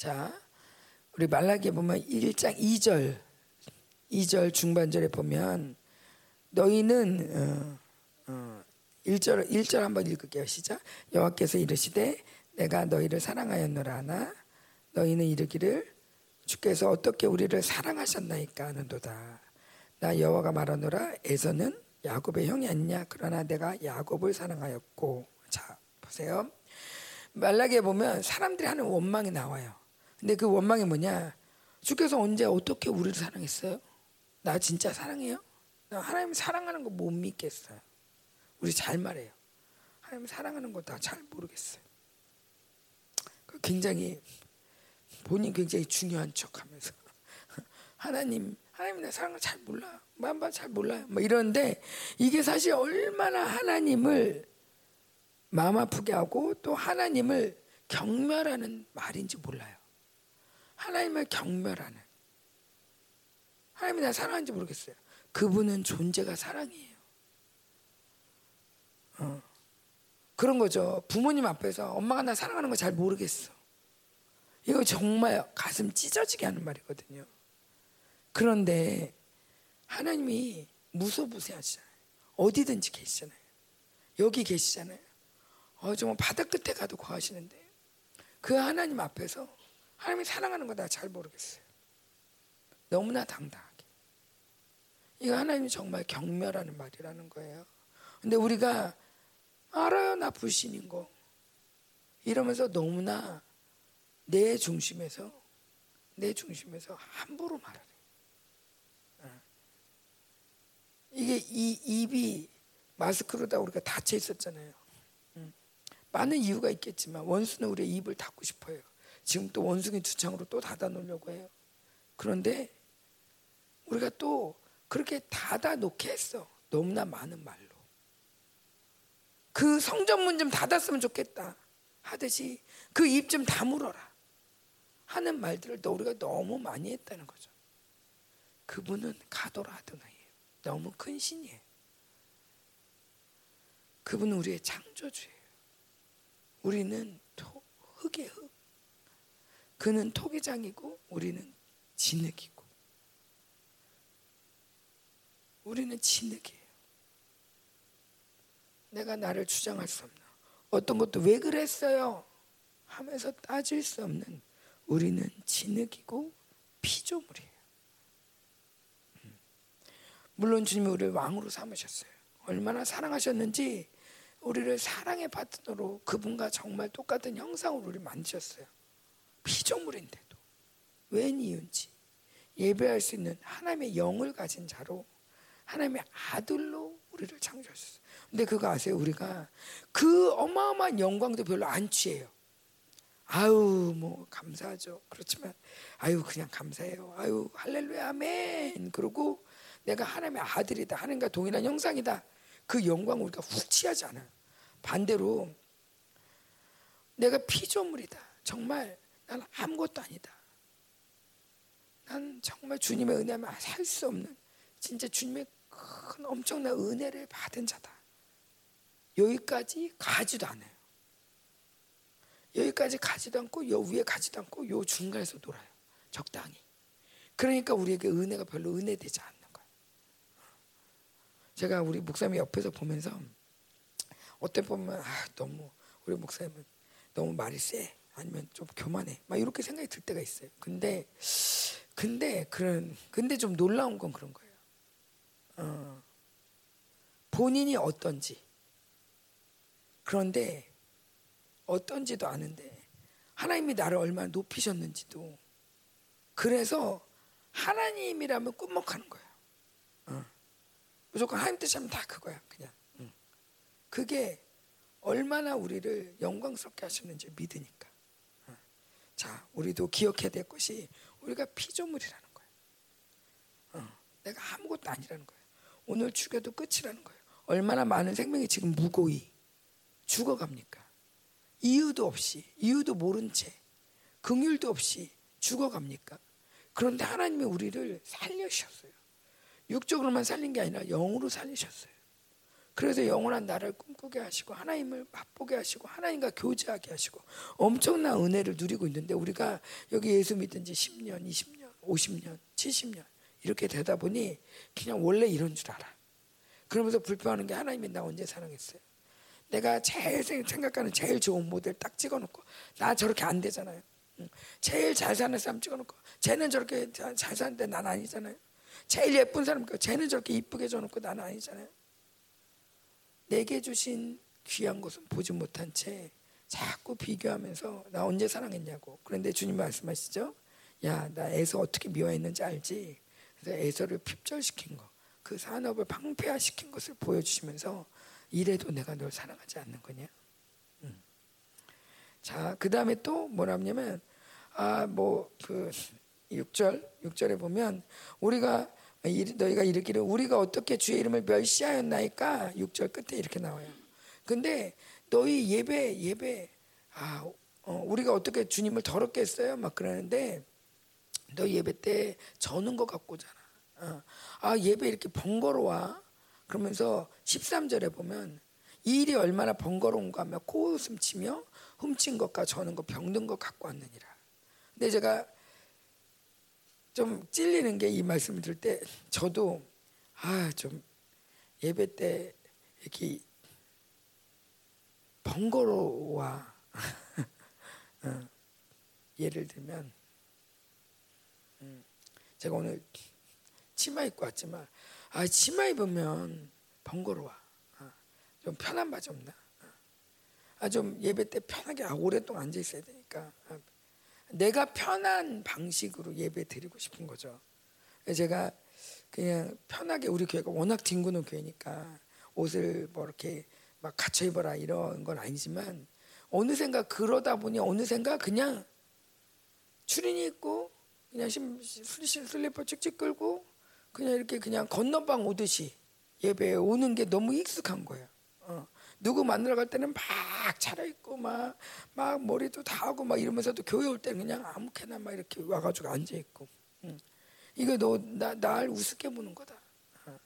S1: 자, 우리 말라기에 보면 1장 2절 2절 중반절에 보면 너희는 어, 어, 1절 1절 한번 읽을게요. 시작. 여호와께서 이르시되 내가 너희를 사랑하였노라 하나 너희는 이르기를 주께서 어떻게 우리를 사랑하셨나이까 하는도다. 나 여호와가 말하노라 에서는 야곱의 형이 아니냐? 그러나 내가 야곱을 사랑하였고. 자, 보세요. 말라기에 보면 사람들이 하는 원망이 나와요. 근데 그 원망이 뭐냐? 주께서 언제 어떻게 우리를 사랑했어요? 나 진짜 사랑해요? 나 하나님 사랑하는 거 못 믿겠어요. 우리 잘 말해요. 하나님 사랑하는 거 다 잘 모르겠어요. 그 굉장히 본인 굉장히 중요한 척하면서 하나님 하나님 내 사랑을 잘 몰라. 만바 잘 몰라요. 뭐 이런데 이게 사실 얼마나 하나님을 마음 아프게 하고 또 하나님을 경멸하는 말인지 몰라요. 하나님을 경멸하는. 하나님이 나 사랑하는지 모르겠어요. 그분은 존재가 사랑이에요. 어. 그런 거죠. 부모님 앞에서 엄마가 나 사랑하는 거 잘 모르겠어. 이거 정말 가슴 찢어지게 하는 말이거든요. 그런데 하나님이 무소부세하시잖아요. 어디든지 계시잖아요. 여기 계시잖아요. 어, 정말 바다 끝에 가도 거하시는데 그 하나님 앞에서 하나님이 사랑하는 거나잘 모르겠어요. 너무나 당당하게. 이거 하나님이 정말 경멸하는 말이라는 거예요. 근데 우리가 알아요, 나 불신인 거. 이러면서 너무나 내 중심에서, 내 중심에서 함부로 말하래. 어. 이게 이 입이 마스크로다 우리가 닫혀 있었잖아요. 많은 이유가 있겠지만 원수는 우리의 입을 닫고 싶어요. 지금 또 원숭이 두창으로 또 닫아 놓으려고 해요. 그런데 우리가 또 그렇게 닫아 놓게 했어. 너무나 많은 말로. 그 성전문 좀 닫았으면 좋겠다. 하듯이 그 입 좀 다물어라. 하는 말들을 또 우리가 너무 많이 했다는 거죠. 그분은 가도라 하더나이에요. 너무 큰 신이에요. 그분은 우리의 창조주예요. 우리는 토, 흙의 흙. 그는 토기장이고 우리는 진흙이고. 우리는 진흙이에요. 내가 나를 주장할 수 없나. 어떤 것도 왜 그랬어요? 하면서 따질 수 없는 우리는 진흙이고 피조물이에요. 음. 물론 주님이 우리를 왕으로 삼으셨어요. 얼마나 사랑하셨는지 우리를 사랑의 파트너로 그분과 정말 똑같은 형상으로 우리 만드셨어요. 피조물인데도 웬 이유인지 예배할 수 있는 하나님의 영을 가진 자로 하나님의 아들로 우리를 창조하셨어요. 근데 그거 아세요? 우리가 그 어마어마한 영광도 별로 안 취해요. 아유 뭐 감사하죠. 그렇지만 아유 그냥 감사해요. 아유 할렐루야 아멘. 그러고 내가 하나님의 아들이다. 하나님과 동일한 형상이다. 그 영광 우리가 훅 취하지 않아요. 반대로 내가 피조물이다. 정말 난 아무것도 아니다. 난 정말 주님의 은혜만 살 수 없는 진짜 주님의 큰 엄청난 은혜를 받은 자다. 여기까지 가지도 않아요. 여기까지 가지도 않고 요 위에 가지도 않고 요 중간에서 놀아요. 적당히. 그러니까 우리에게 은혜가 별로 은혜되지 않는 거예요. 제가 우리 목사님 옆에서 보면서 어때 보면 아, 너무 우리 목사님은 너무 말이 세. 아니면 좀 교만해. 막 이렇게 생각이 들 때가 있어요. 근데 근데 그런 근데 좀 놀라운 건 그런 거예요. 어, 본인이 어떤지 그런데 어떤지도 아는데 하나님이 나를 얼마나 높이셨는지도 그래서 하나님이라면 꿈먹하는 거예요. 어. 무조건 하나님 뜻이면 다 그거야 그냥. 응. 그게 얼마나 우리를 영광스럽게 하셨는지 믿으니까. 어. 자, 우리도 기억해야 될 것이 우리가 피조물이라는 거예요. 어. 내가 아무것도 아니라는 거예요. 오늘 죽여도 끝이라는 거예요. 얼마나 많은 생명이 지금 무고히 죽어갑니까? 이유도 없이 이유도 모른 채 긍휼도 없이 죽어갑니까? 그런데 하나님이 우리를 살려주셨어요. 육적으로만 살린 게 아니라 영으로 살리셨어요. 그래서 영원한 나를 꿈꾸게 하시고 하나님을 맛보게 하시고 하나님과 교제하게 하시고 엄청난 은혜를 누리고 있는데 우리가 여기 예수 믿은 지 10년, 20년, 50년, 70년 이렇게 되다 보니 그냥 원래 이런 줄 알아. 그러면서 불평하는 게 하나님이 나 언제 사랑했어요? 내가 제일 생각하는 제일 좋은 모델 딱 찍어놓고 나 저렇게 안 되잖아요. 제일 잘 사는 사람 찍어놓고 쟤는 저렇게 잘 사는데 난 아니잖아요. 제일 예쁜 사람 쟤는 저렇게 이쁘게 줘놓고 난 아니잖아요. 내게 주신 귀한 것은 보지 못한 채 자꾸 비교하면서 나 언제 사랑했냐고. 그런데 주님 말씀하시죠. 야, 나 에서 어떻게 미워했는지 알지? 그래서 에서를 핍절시킨 거, 그 산업을 방패화시킨 것을 보여주시면서 이래도 내가 널 사랑하지 않는 거냐? 음. 자, 그 다음에 또 뭐라냐면, 아, 뭐, 그, 6절, 6절에 보면, 우리가, 너희가 이르기를 우리가 어떻게 주의 이름을 멸시하였나이까? 6절 끝에 이렇게 나와요. 근데 너희 예배, 예배, 아, 어, 우리가 어떻게 주님을 더럽게 했어요? 막 그러는데, 너 예배 때 저는 것 같고 잖아. 어. 아, 예배 이렇게 번거로워. 그러면서 13절에 보면 이 일이 얼마나 번거로운가 하며 코웃음 치며 훔친 것과 저는 것 병든 것 갖고 왔느니라. 근데 제가 좀 찔리는 게 이 말씀을 들을 때 저도 아 좀 예배 때 이렇게 번거로워 어, 예를 들면 음, 제가 오늘 치마 입고 왔지만 아 치마 입으면 번거로워. 아, 좀 편한 바지 없나? 아, 좀 예배 때 편하게 아, 오랫동안 앉아 있어야 되니까 아, 내가 편한 방식으로 예배 드리고 싶은 거죠. 제가 그냥 편하게 우리 교회가 워낙 뒹구는 교회니까 옷을 뭐 이렇게 막 갖춰 입어라 이런 건 아니지만 어느샌가 그러다 보니 어느샌가 그냥 추리닝 입고 그냥 슬리퍼 찍찍 끌고 그냥 이렇게 그냥 건너방 오듯이 예배에 오는 게 너무 익숙한 거예요. 어. 누구 만나러 갈 때는 막 차려입고 막, 막 머리도 다 하고 막 이러면서도 교회 올 때는 그냥 아무렇게나 막 이렇게 와가지고 앉아있고. 응. 이거 너, 나, 날 우습게 보는 거다. 어.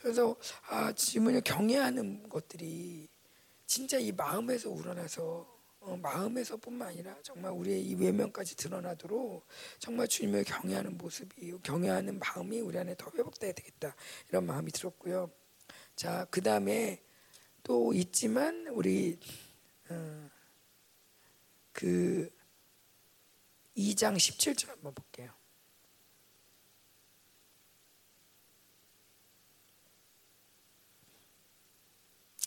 S1: 그래서, 아, 지금은 경외하는 것들이 진짜 이 마음에서 우러나서 어, 마음에서 뿐만 아니라 정말 우리의 이 외면까지 드러나도록 정말 주님을 경외하는 모습이 경외하는 마음이 우리 안에 더 회복돼야 되겠다 이런 마음이 들었고요. 자, 그 다음에 또 있지만 우리 어, 그 2장 17절 한번 볼게요.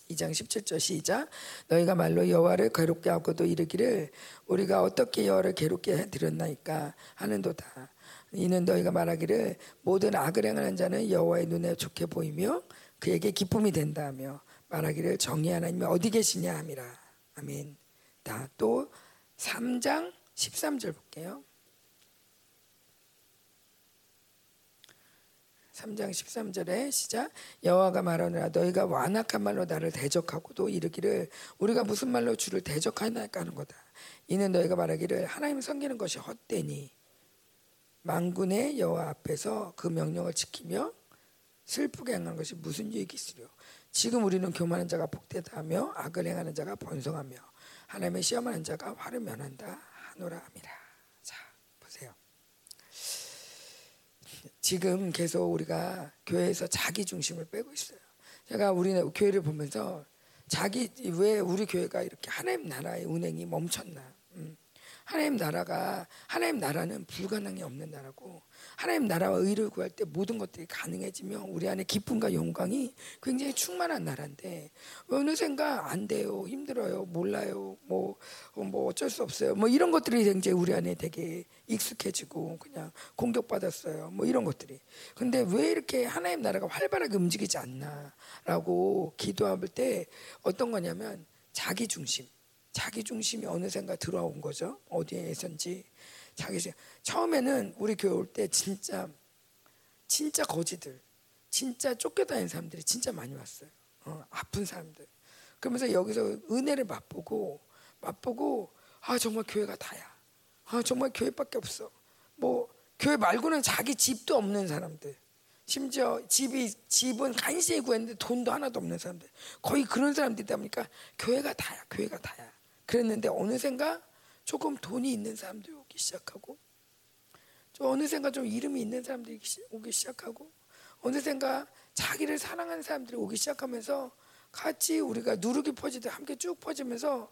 S1: 2장 17절 시작 너희가 말로 여호와를 괴롭게 하고도 이르기를 우리가 어떻게 여호와를 괴롭게 해 드렸나이까 하는도다 이는 너희가 말하기를 모든 악을 행하는 자는 여호와의 눈에 좋게 보이며 그에게 기쁨이 된다며 말하기를 정의 하나님이 어디 계시냐 함이라. 아멘. 또 3장 13절 볼게요. 3장 13절에 시작. 여호와가 말하노라 너희가 완악한 말로 나를 대적하고도 이르기를 우리가 무슨 말로 주를 대적하나까 하는 거다. 이는 너희가 말하기를 하나님 섬기는 것이 헛되니 망군의 여호와 앞에서 그 명령을 지키며 슬프게 행하는 것이 무슨 유익이 있으려 지금 우리는 교만한 자가 복되다 하며 악을 행하는 자가 번성하며 하나님의 시험하는 자가 화를 면한다 하노라 함이라 지금 계속 우리가 교회에서 자기 중심을 빼고 있어요. 제가 우리 교회를 보면서 자기 왜 우리 교회가 이렇게 하나님 나라의 운행이 멈췄나? 음. 하나님 나라가 하나님 나라는 불가능이 없는 나라고 하나님 나라와 의를 구할 때 모든 것들이 가능해지며 우리 안에 기쁨과 영광이 굉장히 충만한 나라인데 어느샌가 안 돼요. 힘들어요. 몰라요. 뭐뭐 뭐 어쩔 수 없어요. 뭐 이런 것들이 굉장히 우리 안에 되게 익숙해지고 그냥 공격받았어요. 뭐 이런 것들이. 근데 왜 이렇게 하나님 나라가 활발하게 움직이지 않나라고 기도할 때 어떤 거냐면 자기 중심 자기 중심이 어느샌가 들어온 거죠 어디에선지 자기 처음에는 우리 교회 올 때 진짜 진짜 거지들, 진짜 쫓겨다니는 사람들이 진짜 많이 왔어요. 어, 아픈 사람들. 그러면서 여기서 은혜를 맛보고 맛보고 아 정말 교회가 다야. 아 정말 교회밖에 없어. 뭐 교회 말고는 자기 집도 없는 사람들. 심지어 집이 집은 간신히 구했는데 돈도 하나도 없는 사람들. 거의 그런 사람들이다 보니까 교회가 다야. 교회가 다야. 그랬는데 어느샌가 조금 돈이 있는 사람들이 오기 시작하고 좀 어느샌가 좀 이름이 있는 사람들이 오기 시작하고 어느샌가 자기를 사랑하는 사람들이 오기 시작하면서 같이 우리가 누르기 퍼지듯 함께 쭉 퍼지면서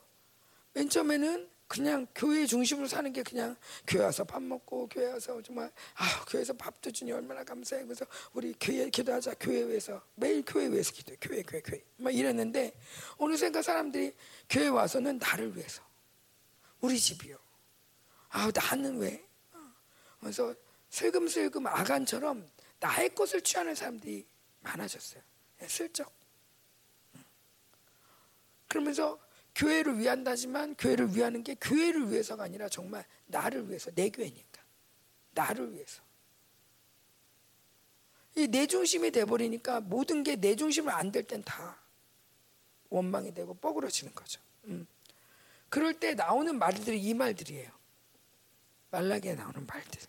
S1: 맨 처음에는 그냥 교회 중심으로 사는 게 그냥 교회 와서 밥 먹고 교회 와서 정말 아 교회에서 밥도 주니 얼마나 감사해. 그래서 우리 교회 기도하자. 교회 위해서. 매일 교회 위해서 기도해. 교회 교회 교회. 막 이랬는데 어느샌가 사람들이 교회 와서는 나를 위해서. 우리 집이요. 아 나는 왜? 그래서 슬금슬금 아간처럼 나의 것을 취하는 사람들이 많아졌어요. 예, 슬쩍. 그러면서 교회를 위한다지만 교회를 위하는 게 교회를 위해서가 아니라 정말 나를 위해서 내 교회니까 나를 위해서 이 내 중심이 돼 버리니까 모든 게 내 중심으로 안될 땐 다 원망이 되고 뻐그러지는 거죠. 음. 그럴 때 나오는 말들이 이 말들이에요. 말라기에 나오는 말들.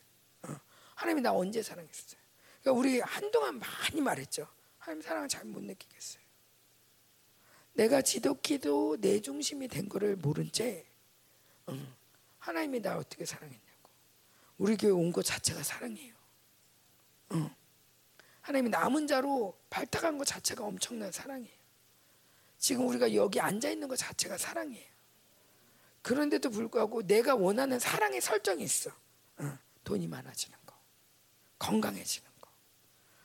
S1: 어. 하나님이 나 언제 사랑했어요? 그러니까 우리 한동안 많이 말했죠. 하나님 사랑을 잘 못 느끼겠어요. 내가 지독히도 내 중심이 된 거를 모른 채 응. 하나님이 나 어떻게 사랑했냐고 우리 교회 온 것 자체가 사랑이에요. 응. 하나님이 남은 자로 발탁한 것 자체가 엄청난 사랑이에요. 지금 우리가 여기 앉아 있는 것 자체가 사랑이에요. 그런데도 불구하고 내가 원하는 사랑의 설정이 있어. 응. 돈이 많아지는 거, 건강해지는 거,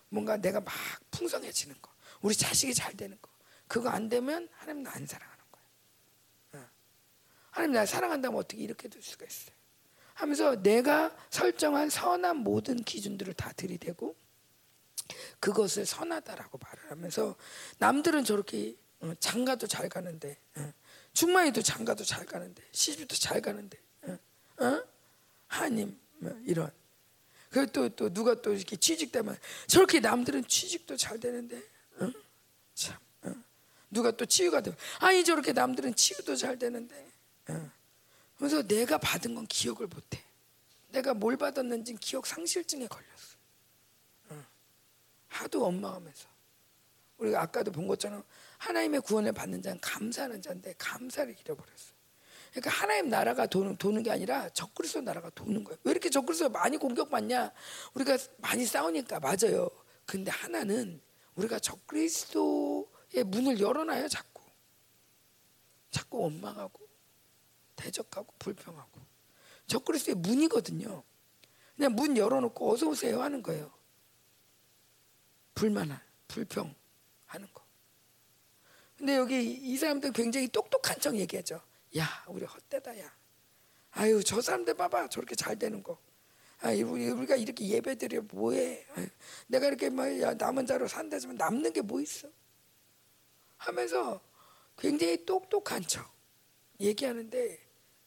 S1: 뭔가 내가 막 풍성해지는 거, 우리 자식이 잘 되는 거. 그거 안 되면 하나님 나 안 사랑하는 거예요. 어. 하나님 나 사랑한다면 어떻게 이렇게 될 수가 있어요? 하면서 내가 설정한 선한 모든 기준들을 다 들이대고 그것을 선하다라고 말을 하면서 남들은 저렇게 어, 장가도 잘 가는데 어, 중마이도 장가도 잘 가는데 시집도 잘 가는데 어? 뭐 이런 그리고 또, 또 누가 또 이렇게 취직되면 저렇게 남들은 취직도 잘 되는데 참 누가 또 치유가 되면 아니 저렇게 남들은 치유도 잘 되는데. 어. 그래서 내가 받은 건 기억을 못해. 내가 뭘 받았는지 기억 상실증에 걸렸어. 어. 하도 원망하면서. 우리가 아까도 본 것처럼 하나님의 구원을 받는 자는 감사하는 자인데 감사를 잃어버렸어. 그러니까 하나님 나라가 도는, 도는 게 아니라 적그리스도 나라가 도는 거예요 왜 이렇게 적그리스도 많이 공격받냐? 우리가 많이 싸우니까. 맞아요. 근데 하나는 우리가 적그리스도 예, 문을 열어놔요 자꾸. 자꾸 원망하고 대적하고 불평하고. 저 그리스도의 문이거든요. 그냥 문 열어놓고 어서 오세요 하는 거예요. 불만한 불평 하는 거. 근데 여기 이 사람들 굉장히 똑똑한 척 얘기하죠. 야, 우리 헛되다, 야. 아유, 저 사람들 봐봐. 저렇게 잘 되는 거. 아, 우리가 이렇게 예배 드려 뭐해? 아유, 내가 이렇게 뭐 남은 자로 산다지만 남는 게 뭐 있어? 하면서 굉장히 똑똑한 척 얘기하는데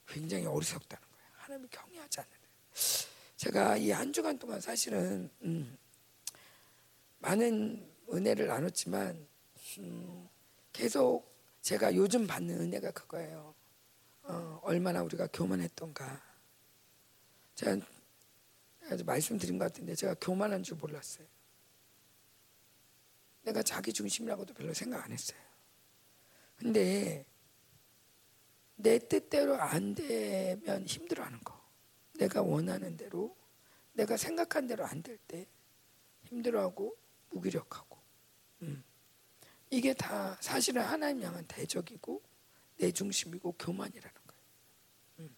S1: 굉장히 어리석다는 거예요. 하나님을 경외하지 않는데. 제가 이 한 주간 동안 사실은 음, 많은 은혜를 나눴지만 음, 계속 제가 요즘 받는 은혜가 그거예요. 어, 얼마나 우리가 교만했던가. 제가 말씀드린 것 같은데 제가 교만한 줄 몰랐어요. 내가 자기 중심이라고도 별로 생각 안 했어요. 근데 내 뜻대로 안 되면 힘들어하는 거. 내가 원하는 대로, 내가 생각한 대로 안 될 때 힘들어하고 무기력하고. 음. 이게 다 사실은 하나님 향한 대적이고 내 중심이고 교만이라는 거예요. 음.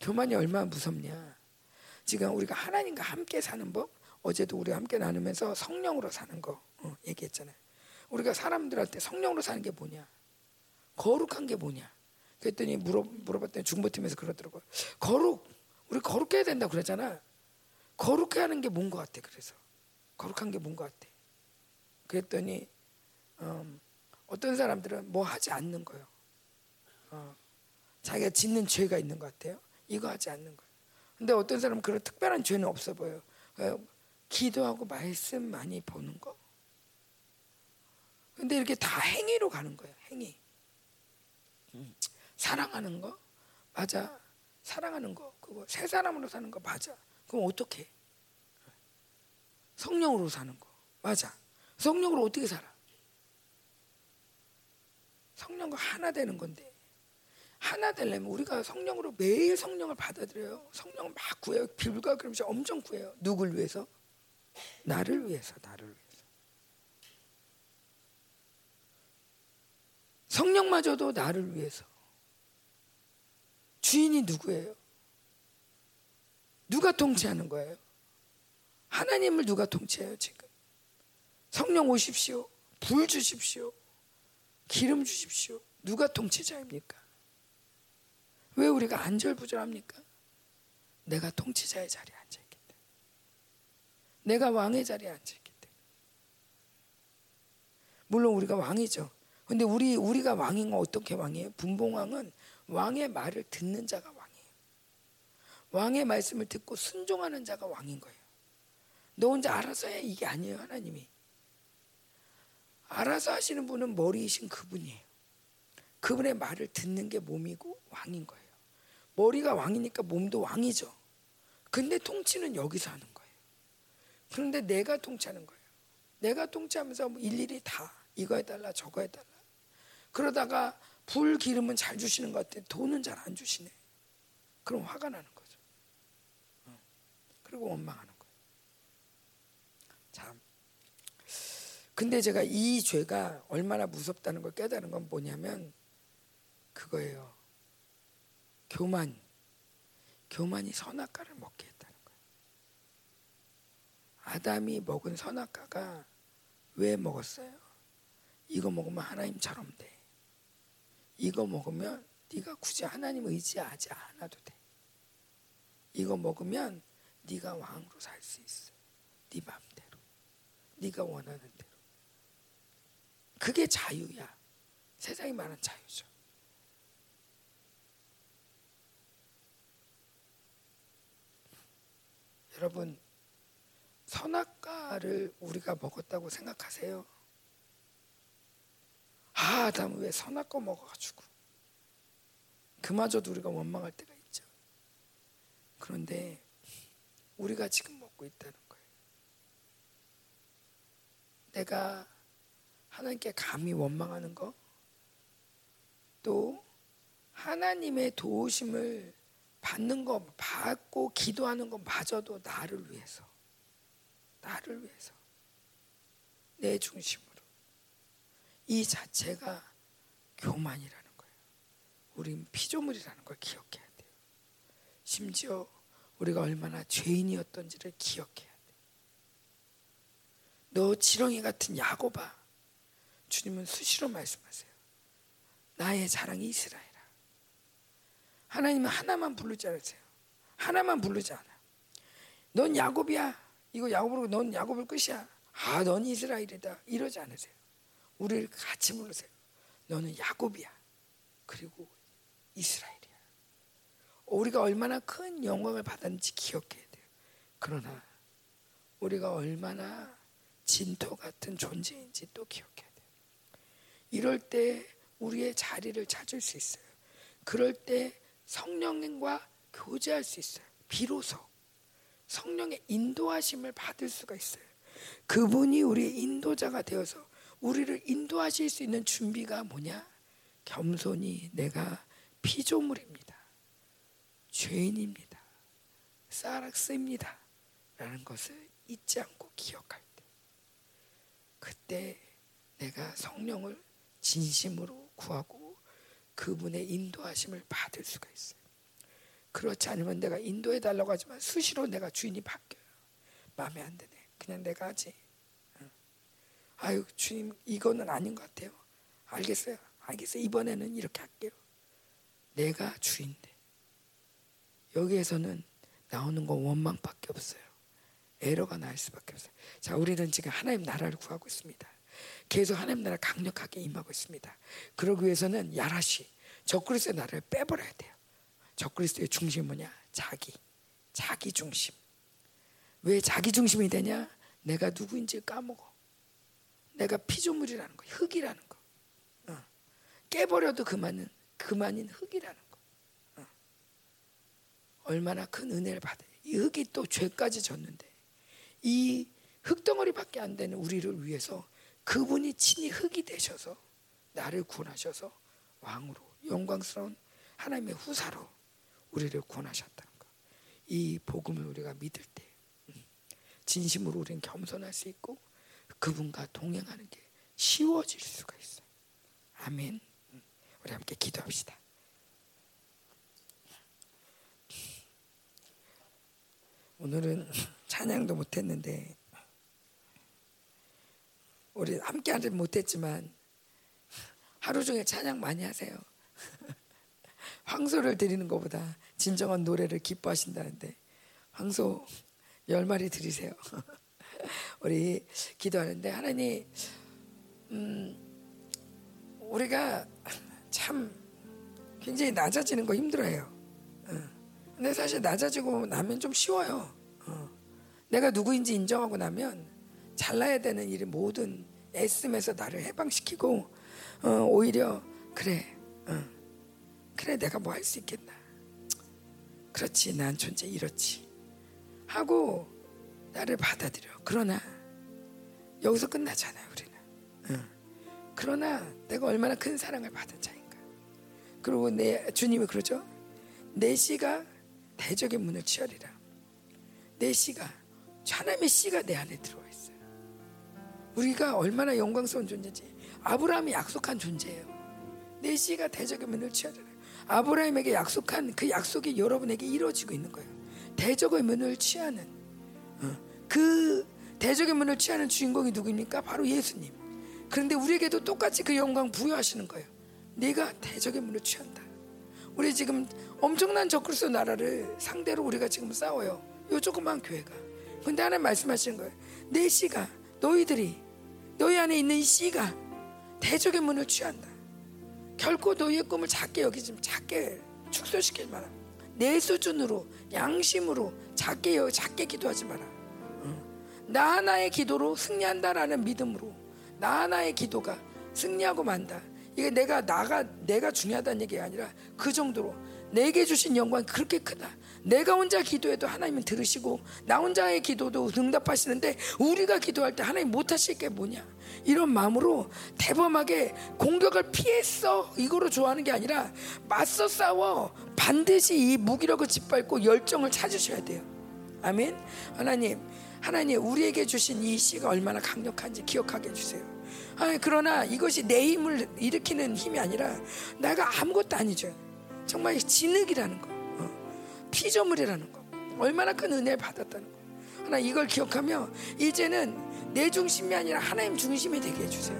S1: 교만이 얼마나 무섭냐. 지금 우리가 하나님과 함께 사는 법, 어제도 우리 함께 나누면서 성령으로 사는 거 어, 얘기했잖아요. 우리가 사람들한테 성령으로 사는 게 뭐냐? 거룩한 게 뭐냐? 그랬더니 물어, 물어봤더니 중보팀에서 그러더라고요. 거룩, 우리 거룩해야 된다 그러잖아. 거룩해 하는 게 뭔 것 같아, 그래서. 거룩한 게 뭔 것 같아. 그랬더니, 음, 어떤 사람들은 뭐 하지 않는 거예요. 어, 자기가 짓는 죄가 있는 것 같아요. 이거 하지 않는 거예요. 근데 어떤 사람은 그런 특별한 죄는 없어 보여요. 기도하고 말씀 많이 보는 거. 근데 이렇게 다 행위로 가는 거예요. 행위. 음. 사랑하는 거 맞아. 사랑하는 거 그거 새 사람으로 사는 거 맞아. 그럼 어떻게? 성령으로 사는 거 맞아. 성령으로 어떻게 살아? 성령과 하나 되는 건데 하나 되려면 우리가 성령으로 매일 성령을 받아들여요. 성령을 막 구해요. 빌과 그러면서 엄청 구해요. 누굴 위해서? 나를 위해서, 나를 위해서. 성령마저도 나를 위해서 주인이 누구예요? 누가 통치하는 거예요? 하나님을 누가 통치해요, 지금? 성령 오십시오. 불 주십시오. 기름 주십시오. 누가 통치자입니까? 왜 우리가 안절부절합니까? 내가 통치자의 때문에. 내가 왕의 자리에 앉아있기 때문에. 물론 우리가 왕이죠. 근데 우리, 우리가 왕인 건 어떻게 왕이에요? 분봉왕은 왕의 말을 듣는 자가 왕이에요. 왕의 말씀을 듣고 순종하는 자가 왕인 거예요. 너 혼자 알아서 해. 이게 아니에요, 하나님이. 알아서 하시는 분은 머리이신 그분이에요. 그분의 말을 듣는 게 몸이고 왕인 거예요. 머리가 왕이니까 몸도 왕이죠. 근데 통치는 여기서 하는 거예요. 그런데 내가 통치하는 거예요. 내가 통치하면서 뭐 일일이 다 이거 해달라 저거 해달라. 그러다가 불 기름은 잘 주시는 것 같아. 돈은 잘 안 주시네. 그럼 화가 나는 거죠. 그리고 원망하는 거예요. 참. 근데 제가 이 죄가 얼마나 무섭다는 걸 깨달은 건 뭐냐면 그거예요. 교만. 교만이 선악과를 먹게. 아담이 먹은 선악과가 왜 먹었어요? 이거 먹으면 하나님처럼 돼. 이거 먹으면 네가 굳이 하나님 의지하지 않아도 돼. 이거 먹으면 네가 왕으로 살 수 있어. 네 마음대로. 네가 원하는 대로. 그게 자유야. 세상이 말하는 자유죠. 여러분 선악과를 우리가 먹었다고 생각하세요? 아, 아담 왜 선악과 먹어가지고 그마저도 우리가 원망할 때가 있죠. 그런데 우리가 지금 먹고 있다는 거예요. 내가 하나님께 감히 원망하는 거, 또 하나님의 도우심을 받는 거, 받고 기도하는 것마저도 나를 위해서, 나를 위해서, 내 중심으로. 이 자체가 교만이라는 거예요. 우린 피조물이라는 걸 기억해야 돼요. 심지어 우리가 얼마나 죄인이었던지를 기억해야 돼. 너 지렁이 같은 야고바. 주님은 수시로 말씀하세요. 나의 자랑이 이스라엘아. 하나님은 하나만 부르지 않으세요. 하나만 부르지 않아. 넌 야곱이야. 이거 야곱으로 넌 야곱을 끝이야. 아, 넌 이스라엘이다. 이러지 않으세요. 우리를 같이 부르세요. 너는 야곱이야. 그리고 이스라엘이야. 우리가 얼마나 큰 영광을 받았는지 기억해야 돼요. 그러나 우리가 얼마나 진토 같은 존재인지 또 기억해야 돼요. 이럴 때 우리의 자리를 찾을 수 있어요. 그럴 때 성령님과 교제할 수 있어요. 비로소 성령의 인도하심을 받을 수가 있어요. 그분이 우리의 인도자가 되어서 우리를 인도하실 수 있는 준비가 뭐냐? 겸손히 내가 피조물입니다. 죄인입니다. 사락스입니다. 라는 것을 잊지 않고 기억할 때. 그때 내가 성령을 진심으로 구하고 그분의 인도하심을 받을 수가 있어요. 그렇지 않으면 내가 인도해 달라고 하지만 수시로 내가 주인이 바뀌어요. 마음에 안 드네. 그냥 내가 하지. 아유 주님 이거는 아닌 것 같아요. 알겠어요. 알겠어요. 이번에는 이렇게 할게요. 내가 주인데 여기에서는 나오는 건 원망밖에 없어요. 에러가 날 수밖에 없어요. 자, 우리는 지금 하나님 나라를 구하고 있습니다. 계속 하나님 나라 강력하게 임하고 있습니다. 그러기 위해서는 야라시 적그리스의 나라를 빼버려야 돼요. 적그리스의 중심이 뭐냐? 자기, 자기 중심. 왜 자기 중심이 되냐? 내가 누구인지 까먹어. 내가 피조물이라는 거, 흙이라는 거. 어. 깨버려도 그만은 그만인 흙이라는 거. 어. 얼마나 큰 은혜를 받아요. 이 흙이 또 죄까지 졌는데 이 흙덩어리밖에 안 되는 우리를 위해서 그분이 친히 흙이 되셔서 나를 구원하셔서 왕으로 영광스러운 하나님의 후사로 우리를 구원하셨다는 거. 이 복음을 우리가 믿을 때 음, 진심으로 우리는 겸손할 수 있고 그분과 동행하는 게 쉬워질 수가 있어요. 아멘. 음, 우리 함께 기도합시다. 오늘은 찬양도 못했는데 우리 함께 하지 못했지만 하루 종일 찬양 많이 하세요. 황소를 드리는 것보다 진정한 노래를 기뻐하신다는데 황소 열 마리 드리세요. 우리 기도하는데 하나님, 음, 우리가 참 굉장히 낮아지는 거 힘들어요. 어. 근데 사실 낮아지고 나면 좀 쉬워요. 어. 내가 누구인지 인정하고 나면 잘나야 되는 일이 모든 애씀에서 나를 해방시키고 어, 오히려 그래 어, 그래 내가 뭐 할 수 있겠나? 그렇지 난 존재 이렇지. 하고 나를 받아들여. 그러나 여기서 끝나잖아요 우리는. 어. 그러나 내가 얼마나 큰 사랑을 받은 자인가. 그리고 내 주님이 그러죠? 내 씨가 대적의 문을 치열이라. 내 씨가 하나님의 씨가 내 안에 들어와 있어요. 우리가 얼마나 영광스러운 존재인지 아브라함이 약속한 존재예요. 내 씨가 대적의 문을 취하잖아요. 아브라함에게 약속한 그 약속이 여러분에게 이루어지고 있는 거예요. 대적의 문을 취하는 어, 그 대적의 문을 취하는 주인공이 누구입니까? 바로 예수님. 그런데 우리에게도 똑같이 그 영광 부여하시는 거예요. 네가 대적의 문을 취한다. 우리 지금 엄청난 적그리스 나라를 상대로 우리가 지금 싸워요. 요 조그만 교회가. 근데 하나님 말씀하시는 거예요. 내 씨가 너희들이 너희 안에 있는 이 씨가 대적의 문을 취한다. 결코 너희의 꿈을 작게 여기지 작게 축소시킬 마라. 내 수준으로 양심으로 작게 작게 기도하지 마라. 나 하나의 기도로 승리한다라는 믿음으로 나 하나의 기도가 승리하고 만다. 이게 내가 나가 내가 중요하다는 얘기가 아니라 그 정도로 내게 주신 영광이 그렇게 크다. 내가 혼자 기도해도 하나님은 들으시고 나 혼자의 기도도 응답하시는데 우리가 기도할 때 하나님 못하실 게 뭐냐? 이런 마음으로 대범하게 공격을 피했어 이거로 좋아하는 게 아니라 맞서 싸워 반드시 이 무기력을 짓밟고 열정을 찾으셔야 돼요. 아멘. 하나님, 하나님 우리에게 주신 이 씨가 얼마나 강력한지 기억하게 해주세요. 아, 그러나 이것이 내 힘을 일으키는 힘이 아니라 내가 아무것도 아니죠. 정말 진흙이라는 거, 어, 피조물이라는 거, 얼마나 큰 은혜를 받았다는 거. 하나 이걸 기억하며 이제는 내 중심이 아니라 하나님 중심이 되게 해주세요.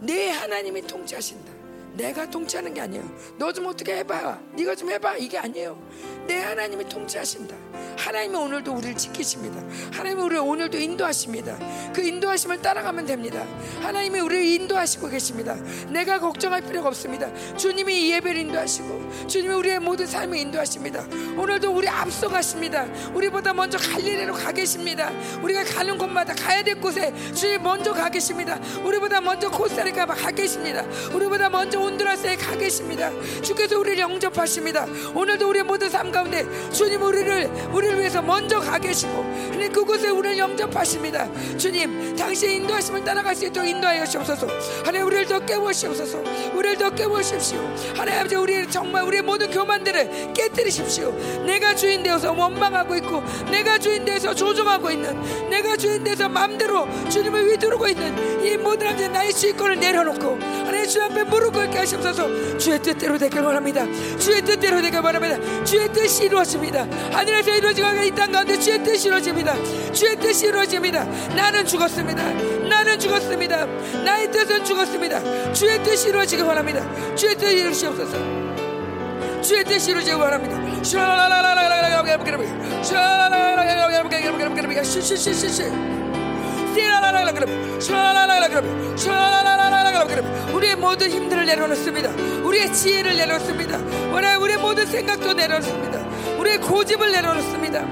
S1: 내 하나님이 통치하신다. 내가 통치하는 게 아니에요. 너 좀 어떻게 해봐. 네가 좀 해봐. 이게 아니에요. 내 하나님이 통치하신다. 하나님이 오늘도 우리를 지키십니다. 하나님이 우리를 오늘도 인도하십니다. 그 인도하심을 따라가면 됩니다. 하나님이 우리를 인도하시고 계십니다. 내가 걱정할 필요가 없습니다. 주님이 이 예배를 인도하시고 주님이 우리의 모든 삶을 인도하십니다. 오늘도 우리 앞서가십니다. 우리보다 먼저 갈릴리로 가 계십니다. 우리가 가는 곳마다 가야 될 곳에 주님 먼저 가 계십니다. 우리보다 먼저 코스타리카 가 계십니다. 우리보다 먼저 온두라스에 가 계십니다. 주께서 우리를 영접하십니다. 오늘도 우리의 모든 삶 가운데 주님 우리를 우리를 위해서 먼저 가 계시고 하나님 그곳에 우리를 영접하십니다. 주님 당신의 인도하심을 따라갈 수 있도록 인도하여 주옵소서. 하나님 우리를 더 깨우시옵소서. 우리를 더 깨우십시오. 하나님 아버지 우리 정말 우리의 모든 교만들을 깨뜨리십시오. 내가 주인 되어서 원망하고 있고 내가 주인 되어서 조종하고 있는 내가 주인 되어서 마음대로 주님을 위두르고 있는 이 모든 아버지 나의 주권을 내려놓고 하나님 주 앞에 무릎 꿇게 하시옵소서. 주의 뜻대로 되길 원합니다. 주의 뜻대로 되길 원합니다. 주의 뜻이 이루어집니다. 하늘에서 이루어지고 이땅 가운데 주의 뜻이 이루어집니다. 주의 뜻이 이루어집니다. 나는 죽었습니다. 나는 죽었습니다. 나의 뜻은 죽었습니다. 주의 뜻이 이루어지기 원합니다. 주의 뜻이 이루시옵소서. 주의 뜻이 이루어지기 원합니다. 우리의 모든 힘들을 내려놓습니다. 우리의 지혜를 내려놓습니다. 우리의 모든 생각도 내려놓습니다. 우리의 고집을 내려놓습니다.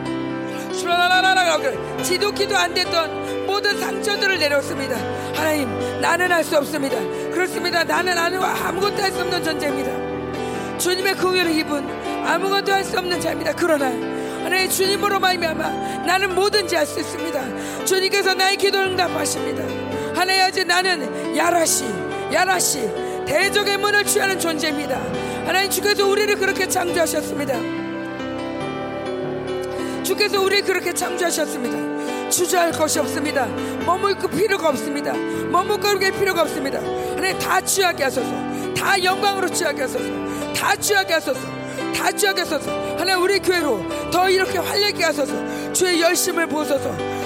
S1: 지독히도 안 됐던 모든 상처들을 내려놓습니다. 하나님, 나는 할 수 없습니다. 그렇습니다. 나는 아무것도 할 수 없는 존재입니다. 주님의 긍휼을 입은 아무것도 할 수 없는 자입니다. 그러나 하나님 주님으로 말미암아 나는 뭐든지 할 수 있습니다. 주님께서 나의 기도를 응답하십니다. 하나님 아지 나는 야라시 야라시 대적의 문을 취하는 존재입니다. 하나님 주께서 우리를 그렇게 창조하셨습니다. 주께서 우리를 그렇게 창조하셨습니다. 주저할 것이 없습니다. 머물 그 필요가 없습니다. 머뭇거릴 필요가 없습니다. 하나님 다 취하게 하소서. 다 영광으로 취하게 하소서. 다 취하게 하소서. 다 취하게 하소서. 하나님 우리 교회로 더 이렇게 활력게 하소서. 주의 열심을 보소서.